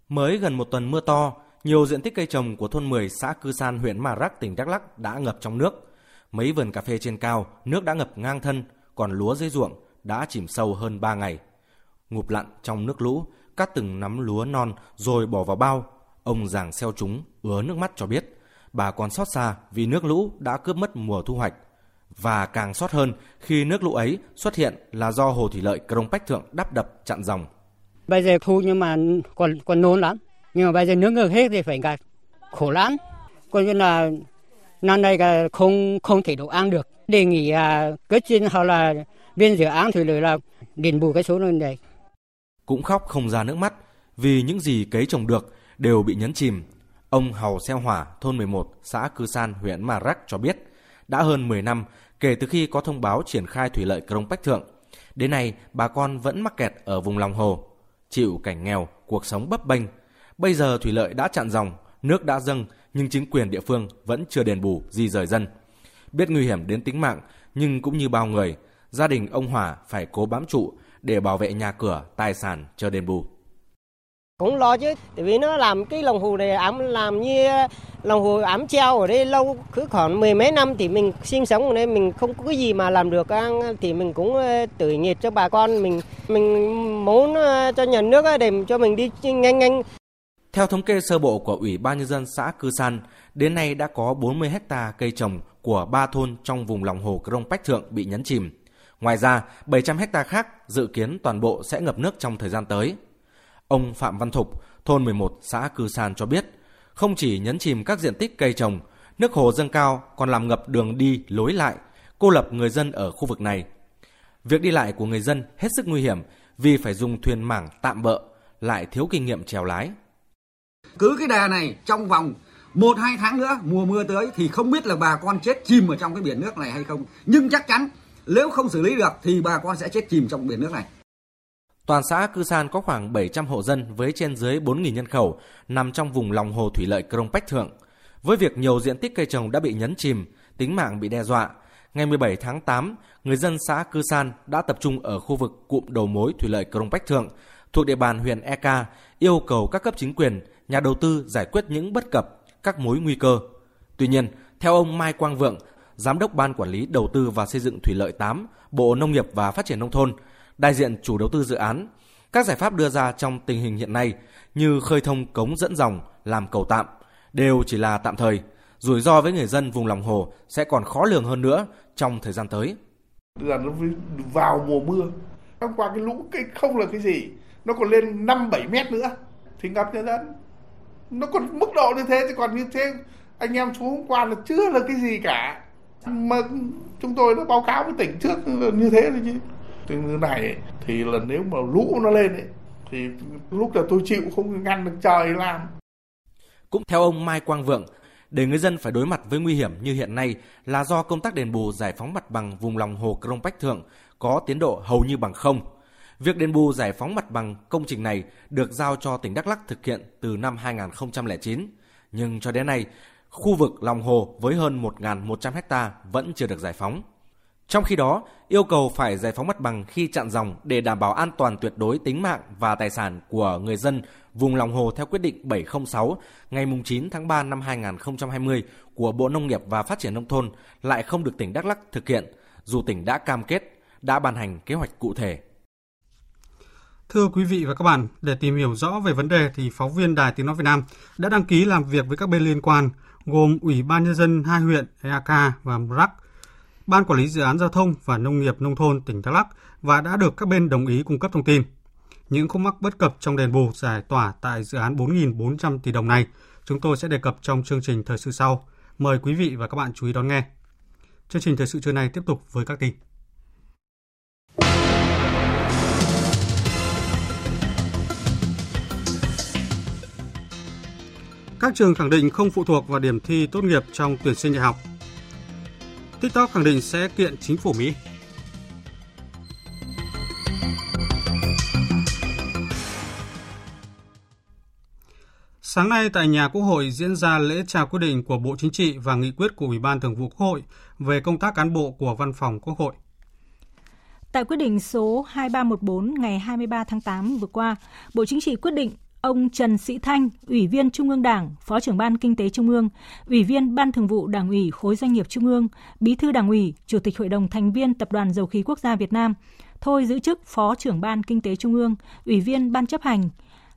Mới gần một tuần mưa to, nhiều diện tích cây trồng của thôn 10 xã Cư San huyện Mà Rắc tỉnh Đắk lắc đã ngập trong nước. Mấy vườn cà phê trên cao, nước đã ngập ngang thân, còn lúa dưới ruộng đã chìm sâu hơn 3 ngày. Ngụp lặn trong nước lũ, cắt từng nắm lúa non rồi bỏ vào bao. Ông giàng xeo chúng, ứa nước mắt cho biết, bà còn xót xa vì nước lũ đã cướp mất mùa thu hoạch. Và càng xót hơn khi nước lũ ấy xuất hiện là do hồ thủy lợi Crong Bách Thượng đắp đập chặn dòng. Bây giờ thu nhưng mà còn còn nôn lắm nhưng mà bây giờ nước ngược hết thì phải gạt. khổ lắm coi như là năm nay không không thể đủ ăn được. Đề nghị à, cấp trên hoặc là bên dự án thủy lợi là đền bù cái số này này. Cũng khóc không ra nước mắt vì những gì cấy trồng được đều bị nhấn chìm. Ông Hầu Xeo Hỏa thôn 11 xã Cư San huyện Mà Rắc cho biết đã hơn 10 năm kể từ khi có thông báo triển khai thủy lợi Crong Bách Thượng. Đến nay bà con vẫn mắc kẹt ở vùng lòng hồ chịu cảnh nghèo cuộc sống bấp bênh. Bây giờ thủy lợi đã chặn dòng, nước đã dâng nhưng chính quyền địa phương vẫn chưa đền bù di rời dân. Biết nguy hiểm đến tính mạng nhưng cũng như bao người, gia đình ông Hòa phải cố bám trụ để bảo vệ nhà cửa, tài sản chờ đền bù. Cũng lo chứ, tại vì nó làm cái lòng hồ này ám làm như lòng hồ ám treo ở đây lâu cứ khoảng mười mấy năm thì mình sinh sống ở đây mình không có cái gì mà làm được thì mình cũng ờ, tự nghiệp cho bà con mình mình muốn cho nhà nước để cho mình đi nhanh nhanh theo thống kê sơ bộ của Ủy ban Nhân dân xã Cư San, đến nay đã có 40 hecta cây trồng của ba thôn trong vùng lòng hồ Crong Bách Thượng bị nhấn chìm. Ngoài ra, 700 hecta khác dự kiến toàn bộ sẽ ngập nước trong thời gian tới. Ông Phạm Văn Thục, thôn 11 xã Cư San cho biết, không chỉ nhấn chìm các diện tích cây trồng, nước hồ dâng cao còn làm ngập đường đi lối lại, cô lập người dân ở khu vực này. Việc đi lại của người dân hết sức nguy hiểm vì phải dùng thuyền mảng tạm bỡ, lại thiếu kinh nghiệm chèo lái. Cứ cái đà này trong vòng một hai tháng nữa mùa mưa tới thì không biết là bà con chết chìm ở trong cái biển nước này hay không nhưng chắc chắn nếu không xử lý được thì bà con sẽ chết chìm trong biển nước này Toàn xã Cư San có khoảng 700 hộ dân với trên dưới 4.000 nhân khẩu nằm trong vùng lòng hồ thủy lợi Crong Bách Thượng. Với việc nhiều diện tích cây trồng đã bị nhấn chìm, tính mạng bị đe dọa, ngày 17 tháng 8, người dân xã Cư San đã tập trung ở khu vực cụm đầu mối thủy lợi Crong Bách Thượng thuộc địa bàn huyện Eka yêu cầu các cấp chính quyền nhà đầu tư giải quyết những bất cập, các mối nguy cơ. Tuy nhiên, theo ông Mai Quang Vượng, Giám đốc Ban Quản lý Đầu tư và Xây dựng Thủy lợi 8, Bộ Nông nghiệp và Phát triển Nông thôn, đại diện chủ đầu tư dự án, các giải pháp đưa ra trong tình hình hiện nay như khơi thông cống dẫn dòng, làm cầu tạm, đều chỉ là tạm thời. Rủi ro với người dân vùng lòng hồ sẽ còn khó lường hơn nữa trong thời gian tới. Là nó vào mùa mưa, hôm qua cái lũ cái không là cái gì, nó còn lên 5-7 mét nữa thì ngập nhân dân nó còn mức độ như thế chứ còn như thế. Anh em xuống hôm qua là chưa là cái gì cả. Mà chúng tôi đã báo cáo với tỉnh trước như thế rồi chứ. Từ như này thì là nếu mà lũ nó lên ấy, thì lúc là tôi chịu không ngăn được trời làm. Cũng theo ông Mai Quang Vượng để người dân phải đối mặt với nguy hiểm như hiện nay là do công tác đền bù giải phóng mặt bằng vùng lòng hồ Crong Bách Thượng có tiến độ hầu như bằng không. Việc đền bù giải phóng mặt bằng công trình này được giao cho tỉnh Đắk Lắk thực hiện từ năm 2009, nhưng cho đến nay, khu vực lòng hồ với hơn 1.100 ha vẫn chưa được giải phóng. Trong khi đó, yêu cầu phải giải phóng mặt bằng khi chặn dòng để đảm bảo an toàn tuyệt đối tính mạng và tài sản của người dân vùng lòng hồ theo quyết định 706 ngày 9 tháng 3 năm 2020 của Bộ Nông nghiệp và Phát triển Nông thôn lại không được tỉnh Đắk Lắk thực hiện, dù tỉnh đã cam kết, đã ban hành kế hoạch cụ thể. Thưa quý vị và các bạn, để tìm hiểu rõ về vấn đề thì phóng viên Đài Tiếng Nói Việt Nam đã đăng ký làm việc với các bên liên quan, gồm Ủy ban Nhân dân hai huyện Eak và MRAC, Ban Quản lý Dự án Giao thông và Nông nghiệp Nông thôn tỉnh Đắk Lắk và đã được các bên đồng ý cung cấp thông tin. Những khúc mắc bất cập trong đền bù giải tỏa tại dự án 4.400 tỷ đồng này, chúng tôi sẽ đề cập trong chương trình thời sự sau. Mời quý vị và các bạn chú ý đón nghe. Chương trình thời sự trưa nay tiếp tục với các tin. Các trường khẳng định không phụ thuộc vào điểm thi tốt nghiệp trong tuyển sinh đại học. TikTok khẳng định sẽ kiện chính phủ Mỹ. Sáng nay tại nhà Quốc hội diễn ra lễ trao quyết định của Bộ Chính trị và nghị quyết của Ủy ban Thường vụ Quốc hội về công tác cán bộ của Văn phòng Quốc hội. Tại quyết định số 2314 ngày 23 tháng 8 vừa qua, Bộ Chính trị quyết định ông Trần Sĩ Thanh, Ủy viên Trung ương Đảng, Phó trưởng Ban Kinh tế Trung ương, Ủy viên Ban Thường vụ Đảng ủy khối doanh nghiệp Trung ương, Bí thư Đảng ủy, Chủ tịch Hội đồng thành viên Tập đoàn Dầu khí Quốc gia Việt Nam, thôi giữ chức Phó trưởng Ban Kinh tế Trung ương, Ủy viên Ban chấp hành,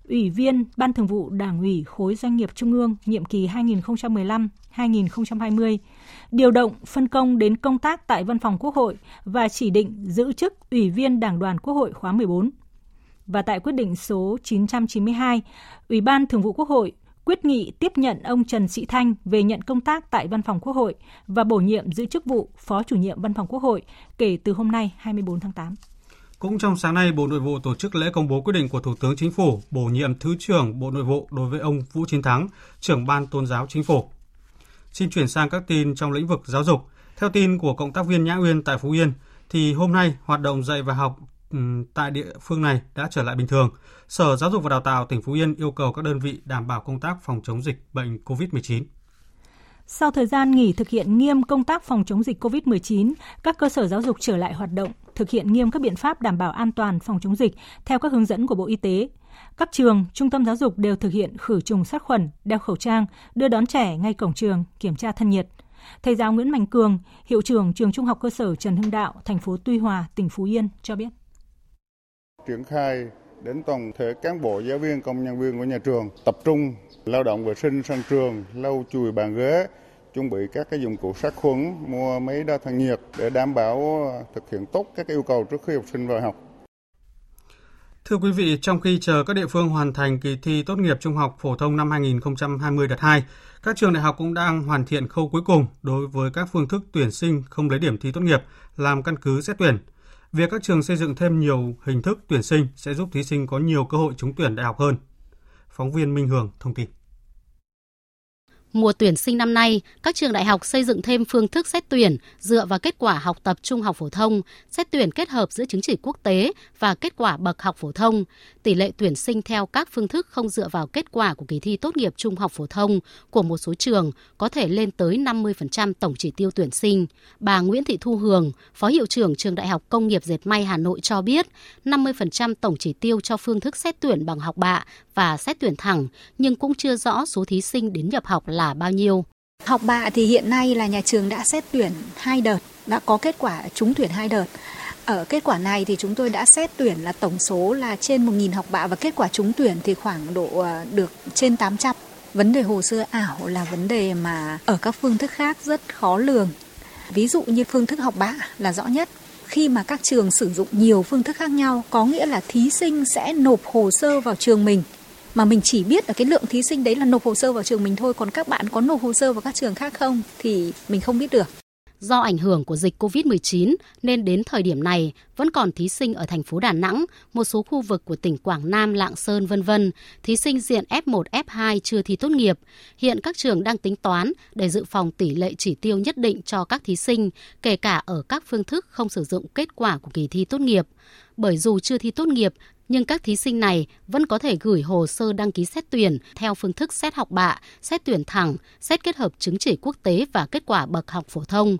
Ủy viên Ban Thường vụ Đảng ủy khối doanh nghiệp Trung ương nhiệm kỳ 2015-2020, điều động phân công đến công tác tại Văn phòng Quốc hội và chỉ định giữ chức Ủy viên Đảng đoàn Quốc hội khóa 14 và tại quyết định số 992, Ủy ban Thường vụ Quốc hội quyết nghị tiếp nhận ông Trần Sĩ Thanh về nhận công tác tại Văn phòng Quốc hội và bổ nhiệm giữ chức vụ Phó chủ nhiệm Văn phòng Quốc hội kể từ hôm nay 24 tháng 8. Cũng trong sáng nay, Bộ Nội vụ tổ chức lễ công bố quyết định của Thủ tướng Chính phủ bổ nhiệm Thứ trưởng Bộ Nội vụ đối với ông Vũ Chiến Thắng, trưởng Ban Tôn giáo Chính phủ. Xin chuyển sang các tin trong lĩnh vực giáo dục. Theo tin của cộng tác viên Nhã Uyên tại Phú Yên, thì hôm nay hoạt động dạy và học Ừ, tại địa phương này đã trở lại bình thường. Sở Giáo dục và Đào tạo tỉnh Phú Yên yêu cầu các đơn vị đảm bảo công tác phòng chống dịch bệnh COVID-19. Sau thời gian nghỉ thực hiện nghiêm công tác phòng chống dịch COVID-19, các cơ sở giáo dục trở lại hoạt động, thực hiện nghiêm các biện pháp đảm bảo an toàn phòng chống dịch theo các hướng dẫn của Bộ Y tế. Các trường, trung tâm giáo dục đều thực hiện khử trùng sát khuẩn, đeo khẩu trang, đưa đón trẻ ngay cổng trường, kiểm tra thân nhiệt. Thầy giáo Nguyễn Mạnh Cường, hiệu trưởng trường Trung học cơ sở Trần Hưng Đạo, thành phố Tuy Hòa, tỉnh Phú Yên cho biết triển khai đến toàn thể cán bộ giáo viên công nhân viên của nhà trường tập trung lao động vệ sinh sân trường lau chùi bàn ghế chuẩn bị các cái dụng cụ sát khuẩn mua máy đo thân nhiệt để đảm bảo ờ, thực hiện tốt các yêu cầu trước khi học sinh vào học Thưa quý vị, trong khi chờ các địa phương hoàn thành kỳ thi tốt nghiệp trung học phổ thông năm 2020 đợt 2, các trường đại học cũng đang hoàn thiện khâu cuối cùng đối với các phương thức tuyển sinh không lấy điểm thi tốt nghiệp làm căn cứ xét tuyển. Việc các trường xây dựng thêm nhiều hình thức tuyển sinh sẽ giúp thí sinh có nhiều cơ hội trúng tuyển đại học hơn. Phóng viên Minh Hường thông tin. Mùa tuyển sinh năm nay, các trường đại học xây dựng thêm phương thức xét tuyển dựa vào kết quả học tập trung học phổ thông, xét tuyển kết hợp giữa chứng chỉ quốc tế và kết quả bậc học phổ thông. Tỷ lệ tuyển sinh theo các phương thức không dựa vào kết quả của kỳ thi tốt nghiệp trung học phổ thông của một số trường có thể lên tới 50% tổng chỉ tiêu tuyển sinh. Bà Nguyễn Thị Thu Hường, Phó Hiệu trưởng Trường Đại học Công nghiệp Dệt May Hà Nội cho biết, 50% tổng chỉ tiêu cho phương thức xét tuyển bằng học bạ và xét tuyển thẳng, nhưng cũng chưa rõ số thí sinh đến nhập học là bao nhiêu. Học bạ thì hiện nay là nhà trường đã xét tuyển hai đợt, đã có kết quả trúng tuyển hai đợt. Ở kết quả này thì chúng tôi đã xét tuyển là tổng số là trên 1.000 học bạ và kết quả trúng tuyển thì khoảng độ ờ, được trên 800. Vấn đề hồ sơ ảo là vấn đề mà ở các phương thức khác rất khó lường. Ví dụ như phương thức học bạ là rõ nhất. Khi mà các trường sử dụng nhiều phương thức khác nhau có nghĩa là thí sinh sẽ nộp hồ sơ vào trường mình mà mình chỉ biết là cái lượng thí sinh đấy là nộp hồ sơ vào trường mình thôi còn các bạn có nộp hồ sơ vào các trường khác không thì mình không biết được. Do ảnh hưởng của dịch COVID-19 nên đến thời điểm này vẫn còn thí sinh ở thành phố Đà Nẵng, một số khu vực của tỉnh Quảng Nam, Lạng Sơn vân vân, thí sinh diện F1, F2 chưa thi tốt nghiệp. Hiện các trường đang tính toán để dự phòng tỷ lệ chỉ tiêu nhất định cho các thí sinh, kể cả ở các phương thức không sử dụng kết quả của kỳ thi tốt nghiệp. Bởi dù chưa thi tốt nghiệp nhưng các thí sinh này vẫn có thể gửi hồ sơ đăng ký xét tuyển theo phương thức xét học bạ, xét tuyển thẳng, xét kết hợp chứng chỉ quốc tế và kết quả bậc học phổ thông.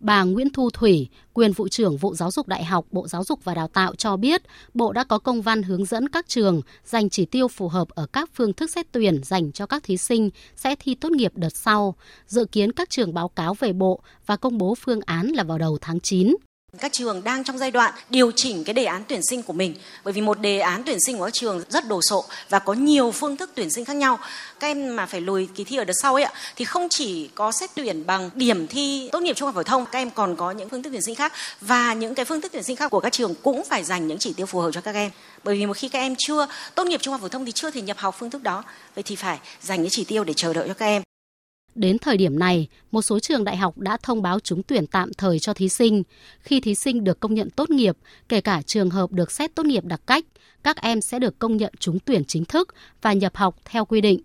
Bà Nguyễn Thu Thủy, quyền vụ trưởng vụ giáo dục đại học Bộ Giáo dục và Đào tạo cho biết, Bộ đã có công văn hướng dẫn các trường dành chỉ tiêu phù hợp ở các phương thức xét tuyển dành cho các thí sinh sẽ thi tốt nghiệp đợt sau. Dự kiến các trường báo cáo về Bộ và công bố phương án là vào đầu tháng 9. Các trường đang trong giai đoạn điều chỉnh cái đề án tuyển sinh của mình bởi vì một đề án tuyển sinh của các trường rất đồ sộ và có nhiều phương thức tuyển sinh khác nhau. Các em mà phải lùi kỳ thi ở đợt sau ấy ạ thì không chỉ có xét tuyển bằng điểm thi tốt nghiệp trung học phổ thông, các em còn có những phương thức tuyển sinh khác và những cái phương thức tuyển sinh khác của các trường cũng phải dành những chỉ tiêu phù hợp cho các em. Bởi vì một khi các em chưa tốt nghiệp trung học phổ thông thì chưa thể nhập học phương thức đó, vậy thì phải dành những chỉ tiêu để chờ đợi cho các em. Đến thời điểm này, một số trường đại học đã thông báo trúng tuyển tạm thời cho thí sinh. Khi thí sinh được công nhận tốt nghiệp, kể cả trường hợp được xét tốt nghiệp đặc cách, các em sẽ được công nhận trúng tuyển chính thức và nhập học theo quy định.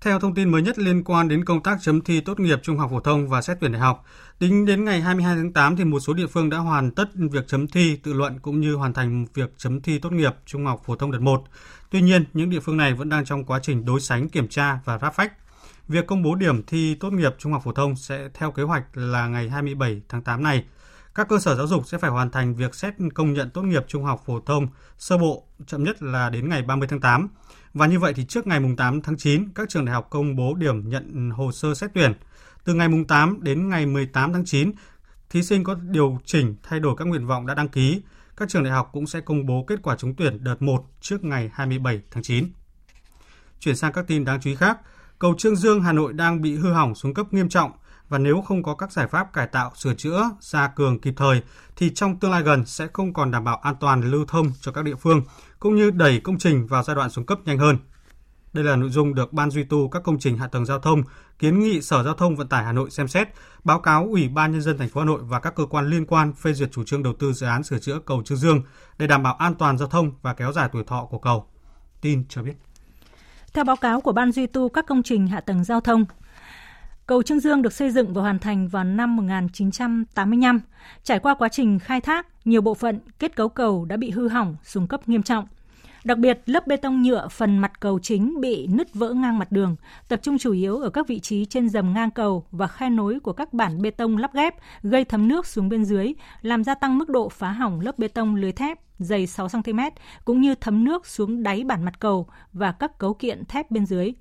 Theo thông tin mới nhất liên quan đến công tác chấm thi tốt nghiệp trung học phổ thông và xét tuyển đại học, tính đến ngày 22 tháng 8 thì một số địa phương đã hoàn tất việc chấm thi tự luận cũng như hoàn thành việc chấm thi tốt nghiệp trung học phổ thông đợt 1. Tuy nhiên, những địa phương này vẫn đang trong quá trình đối sánh kiểm tra và ráp phách. Việc công bố điểm thi tốt nghiệp trung học phổ thông sẽ theo kế hoạch là ngày 27 tháng 8 này. Các cơ sở giáo dục sẽ phải hoàn thành việc xét công nhận tốt nghiệp trung học phổ thông sơ bộ chậm nhất là đến ngày 30 tháng 8. Và như vậy thì trước ngày 8 tháng 9, các trường đại học công bố điểm nhận hồ sơ xét tuyển. Từ ngày 8 đến ngày 18 tháng 9, thí sinh có điều chỉnh thay đổi các nguyện vọng đã đăng ký. Các trường đại học cũng sẽ công bố kết quả trúng tuyển đợt 1 trước ngày 27 tháng 9. Chuyển sang các tin đáng chú ý khác, cầu Trương Dương Hà Nội đang bị hư hỏng xuống cấp nghiêm trọng và nếu không có các giải pháp cải tạo, sửa chữa, gia cường kịp thời thì trong tương lai gần sẽ không còn đảm bảo an toàn lưu thông cho các địa phương cũng như đẩy công trình vào giai đoạn xuống cấp nhanh hơn. Đây là nội dung được Ban duy tu các công trình hạ tầng giao thông kiến nghị Sở Giao thông Vận tải Hà Nội xem xét, báo cáo Ủy ban nhân dân thành phố Hà Nội và các cơ quan liên quan phê duyệt chủ trương đầu tư dự án sửa chữa cầu Trương Dương để đảm bảo an toàn giao thông và kéo dài tuổi thọ của cầu. Tin cho biết. Theo báo cáo của Ban duy tu các công trình hạ tầng giao thông, cầu Trương Dương được xây dựng và hoàn thành vào năm 1985. Trải qua quá trình khai thác, nhiều bộ phận kết cấu cầu đã bị hư hỏng, xuống cấp nghiêm trọng. Đặc biệt, lớp bê tông nhựa phần mặt cầu chính bị nứt vỡ ngang mặt đường, tập trung chủ yếu ở các vị trí trên dầm ngang cầu và khe nối của các bản bê tông lắp ghép, gây thấm nước xuống bên dưới, làm gia tăng mức độ phá hỏng lớp bê tông lưới thép dày 6 cm cũng như thấm nước xuống đáy bản mặt cầu và các cấu kiện thép bên dưới.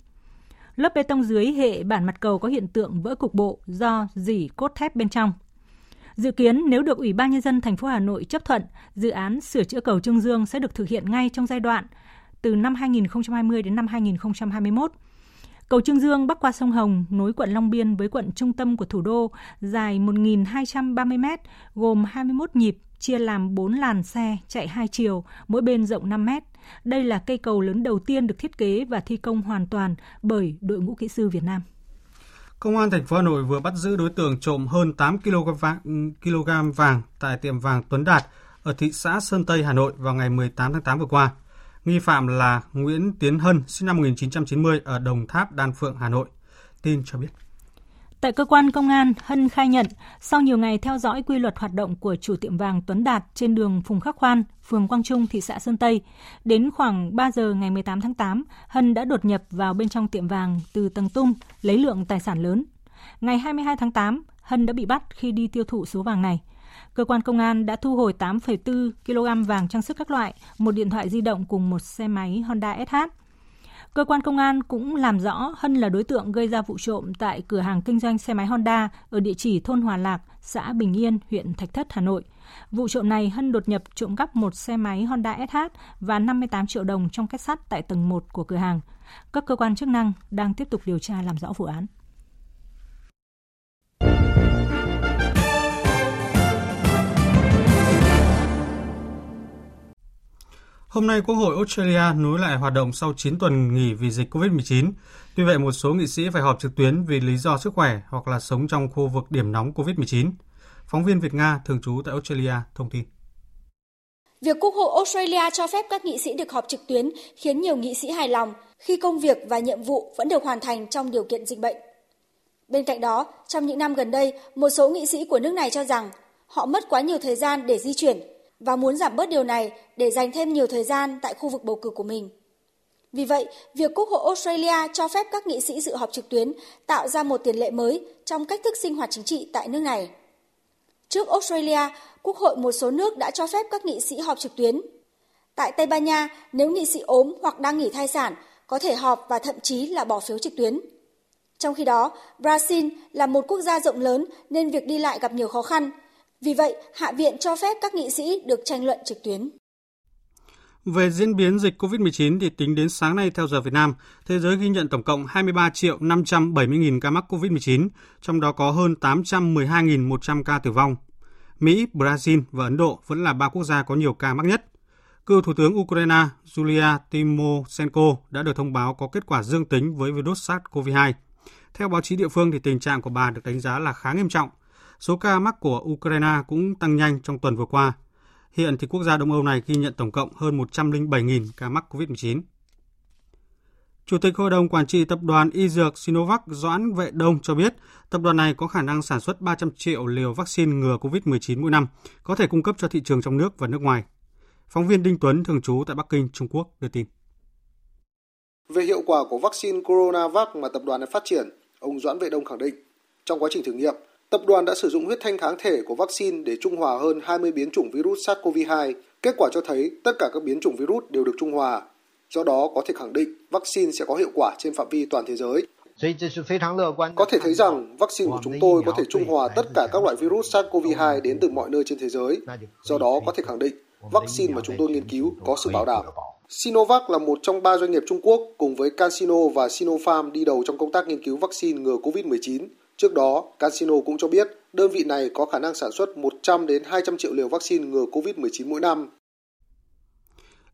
Lớp bê tông dưới hệ bản mặt cầu có hiện tượng vỡ cục bộ do dỉ cốt thép bên trong. Dự kiến nếu được Ủy ban nhân dân thành phố Hà Nội chấp thuận, dự án sửa chữa cầu Trương Dương sẽ được thực hiện ngay trong giai đoạn từ năm 2020 đến năm 2021. Cầu Trương Dương bắc qua sông Hồng nối quận Long Biên với quận trung tâm của thủ đô dài 1.230 m, gồm 21 nhịp, chia làm 4 làn xe chạy hai chiều, mỗi bên rộng 5m. Đây là cây cầu lớn đầu tiên được thiết kế và thi công hoàn toàn bởi đội ngũ kỹ sư Việt Nam. Công an thành phố Hà Nội vừa bắt giữ đối tượng trộm hơn 8 kg vàng, kg vàng tại tiệm vàng Tuấn Đạt ở thị xã Sơn Tây, Hà Nội vào ngày 18 tháng 8 vừa qua. Nghi phạm là Nguyễn Tiến Hân, sinh năm 1990 ở Đồng Tháp, Đan Phượng, Hà Nội. Tin cho biết. Tại cơ quan công an, Hân khai nhận sau nhiều ngày theo dõi quy luật hoạt động của chủ tiệm vàng Tuấn Đạt trên đường Phùng Khắc Khoan, phường Quang Trung, thị xã Sơn Tây, đến khoảng 3 giờ ngày 18 tháng 8, Hân đã đột nhập vào bên trong tiệm vàng từ tầng tung, lấy lượng tài sản lớn. Ngày 22 tháng 8, Hân đã bị bắt khi đi tiêu thụ số vàng này. Cơ quan công an đã thu hồi 8,4 kg vàng trang sức các loại, một điện thoại di động cùng một xe máy Honda SH. Cơ quan công an cũng làm rõ Hân là đối tượng gây ra vụ trộm tại cửa hàng kinh doanh xe máy Honda ở địa chỉ thôn Hòa Lạc, xã Bình Yên, huyện Thạch Thất, Hà Nội. Vụ trộm này Hân đột nhập trộm cắp một xe máy Honda SH và 58 triệu đồng trong kết sắt tại tầng 1 của cửa hàng. Các cơ quan chức năng đang tiếp tục điều tra làm rõ vụ án. Hôm nay, Quốc hội Australia nối lại hoạt động sau 9 tuần nghỉ vì dịch COVID-19. Tuy vậy, một số nghị sĩ phải họp trực tuyến vì lý do sức khỏe hoặc là sống trong khu vực điểm nóng COVID-19. Phóng viên Việt Nga thường trú tại Australia thông tin. Việc Quốc hội Australia cho phép các nghị sĩ được họp trực tuyến khiến nhiều nghị sĩ hài lòng khi công việc và nhiệm vụ vẫn được hoàn thành trong điều kiện dịch bệnh. Bên cạnh đó, trong những năm gần đây, một số nghị sĩ của nước này cho rằng họ mất quá nhiều thời gian để di chuyển và muốn giảm bớt điều này để dành thêm nhiều thời gian tại khu vực bầu cử của mình. Vì vậy, việc Quốc hội Australia cho phép các nghị sĩ dự họp trực tuyến tạo ra một tiền lệ mới trong cách thức sinh hoạt chính trị tại nước này. Trước Australia, Quốc hội một số nước đã cho phép các nghị sĩ họp trực tuyến. Tại Tây Ban Nha, nếu nghị sĩ ốm hoặc đang nghỉ thai sản, có thể họp và thậm chí là bỏ phiếu trực tuyến. Trong khi đó, Brazil là một quốc gia rộng lớn nên việc đi lại gặp nhiều khó khăn. Vì vậy, Hạ viện cho phép các nghị sĩ được tranh luận trực tuyến. Về diễn biến dịch COVID-19 thì tính đến sáng nay theo giờ Việt Nam, thế giới ghi nhận tổng cộng 23 triệu 570 nghìn ca mắc COVID-19, trong đó có hơn 812.100 ca tử vong. Mỹ, Brazil và Ấn Độ vẫn là ba quốc gia có nhiều ca mắc nhất. Cựu Thủ tướng Ukraine Julia Timoshenko đã được thông báo có kết quả dương tính với virus SARS-CoV-2. Theo báo chí địa phương thì tình trạng của bà được đánh giá là khá nghiêm trọng. Số ca mắc của Ukraine cũng tăng nhanh trong tuần vừa qua. Hiện thì quốc gia Đông Âu này ghi nhận tổng cộng hơn 107.000 ca mắc COVID-19. Chủ tịch Hội đồng Quản trị Tập đoàn Y Dược Sinovac Doãn Vệ Đông cho biết, tập đoàn này có khả năng sản xuất 300 triệu liều vaccine ngừa COVID-19 mỗi năm, có thể cung cấp cho thị trường trong nước và nước ngoài. Phóng viên Đinh Tuấn thường trú tại Bắc Kinh, Trung Quốc đưa tin. Về hiệu quả của vaccine Coronavac mà tập đoàn này phát triển, ông Doãn Vệ Đông khẳng định, trong quá trình thử nghiệm, tập đoàn đã sử dụng huyết thanh kháng thể của vaccine để trung hòa hơn 20 biến chủng virus SARS-CoV-2. Kết quả cho thấy tất cả các biến chủng virus đều được trung hòa. Do đó có thể khẳng định vaccine sẽ có hiệu quả trên phạm vi toàn thế giới. Có thể thấy rằng vaccine của chúng tôi có thể trung hòa tất cả các loại virus SARS-CoV-2 đến từ mọi nơi trên thế giới. Do đó có thể khẳng định vaccine mà chúng tôi nghiên cứu có sự bảo đảm. Sinovac là một trong ba doanh nghiệp Trung Quốc cùng với CanSino và Sinopharm đi đầu trong công tác nghiên cứu vaccine ngừa COVID-19. Trước đó, Casino cũng cho biết đơn vị này có khả năng sản xuất 100 đến 200 triệu liều vaccine ngừa COVID-19 mỗi năm.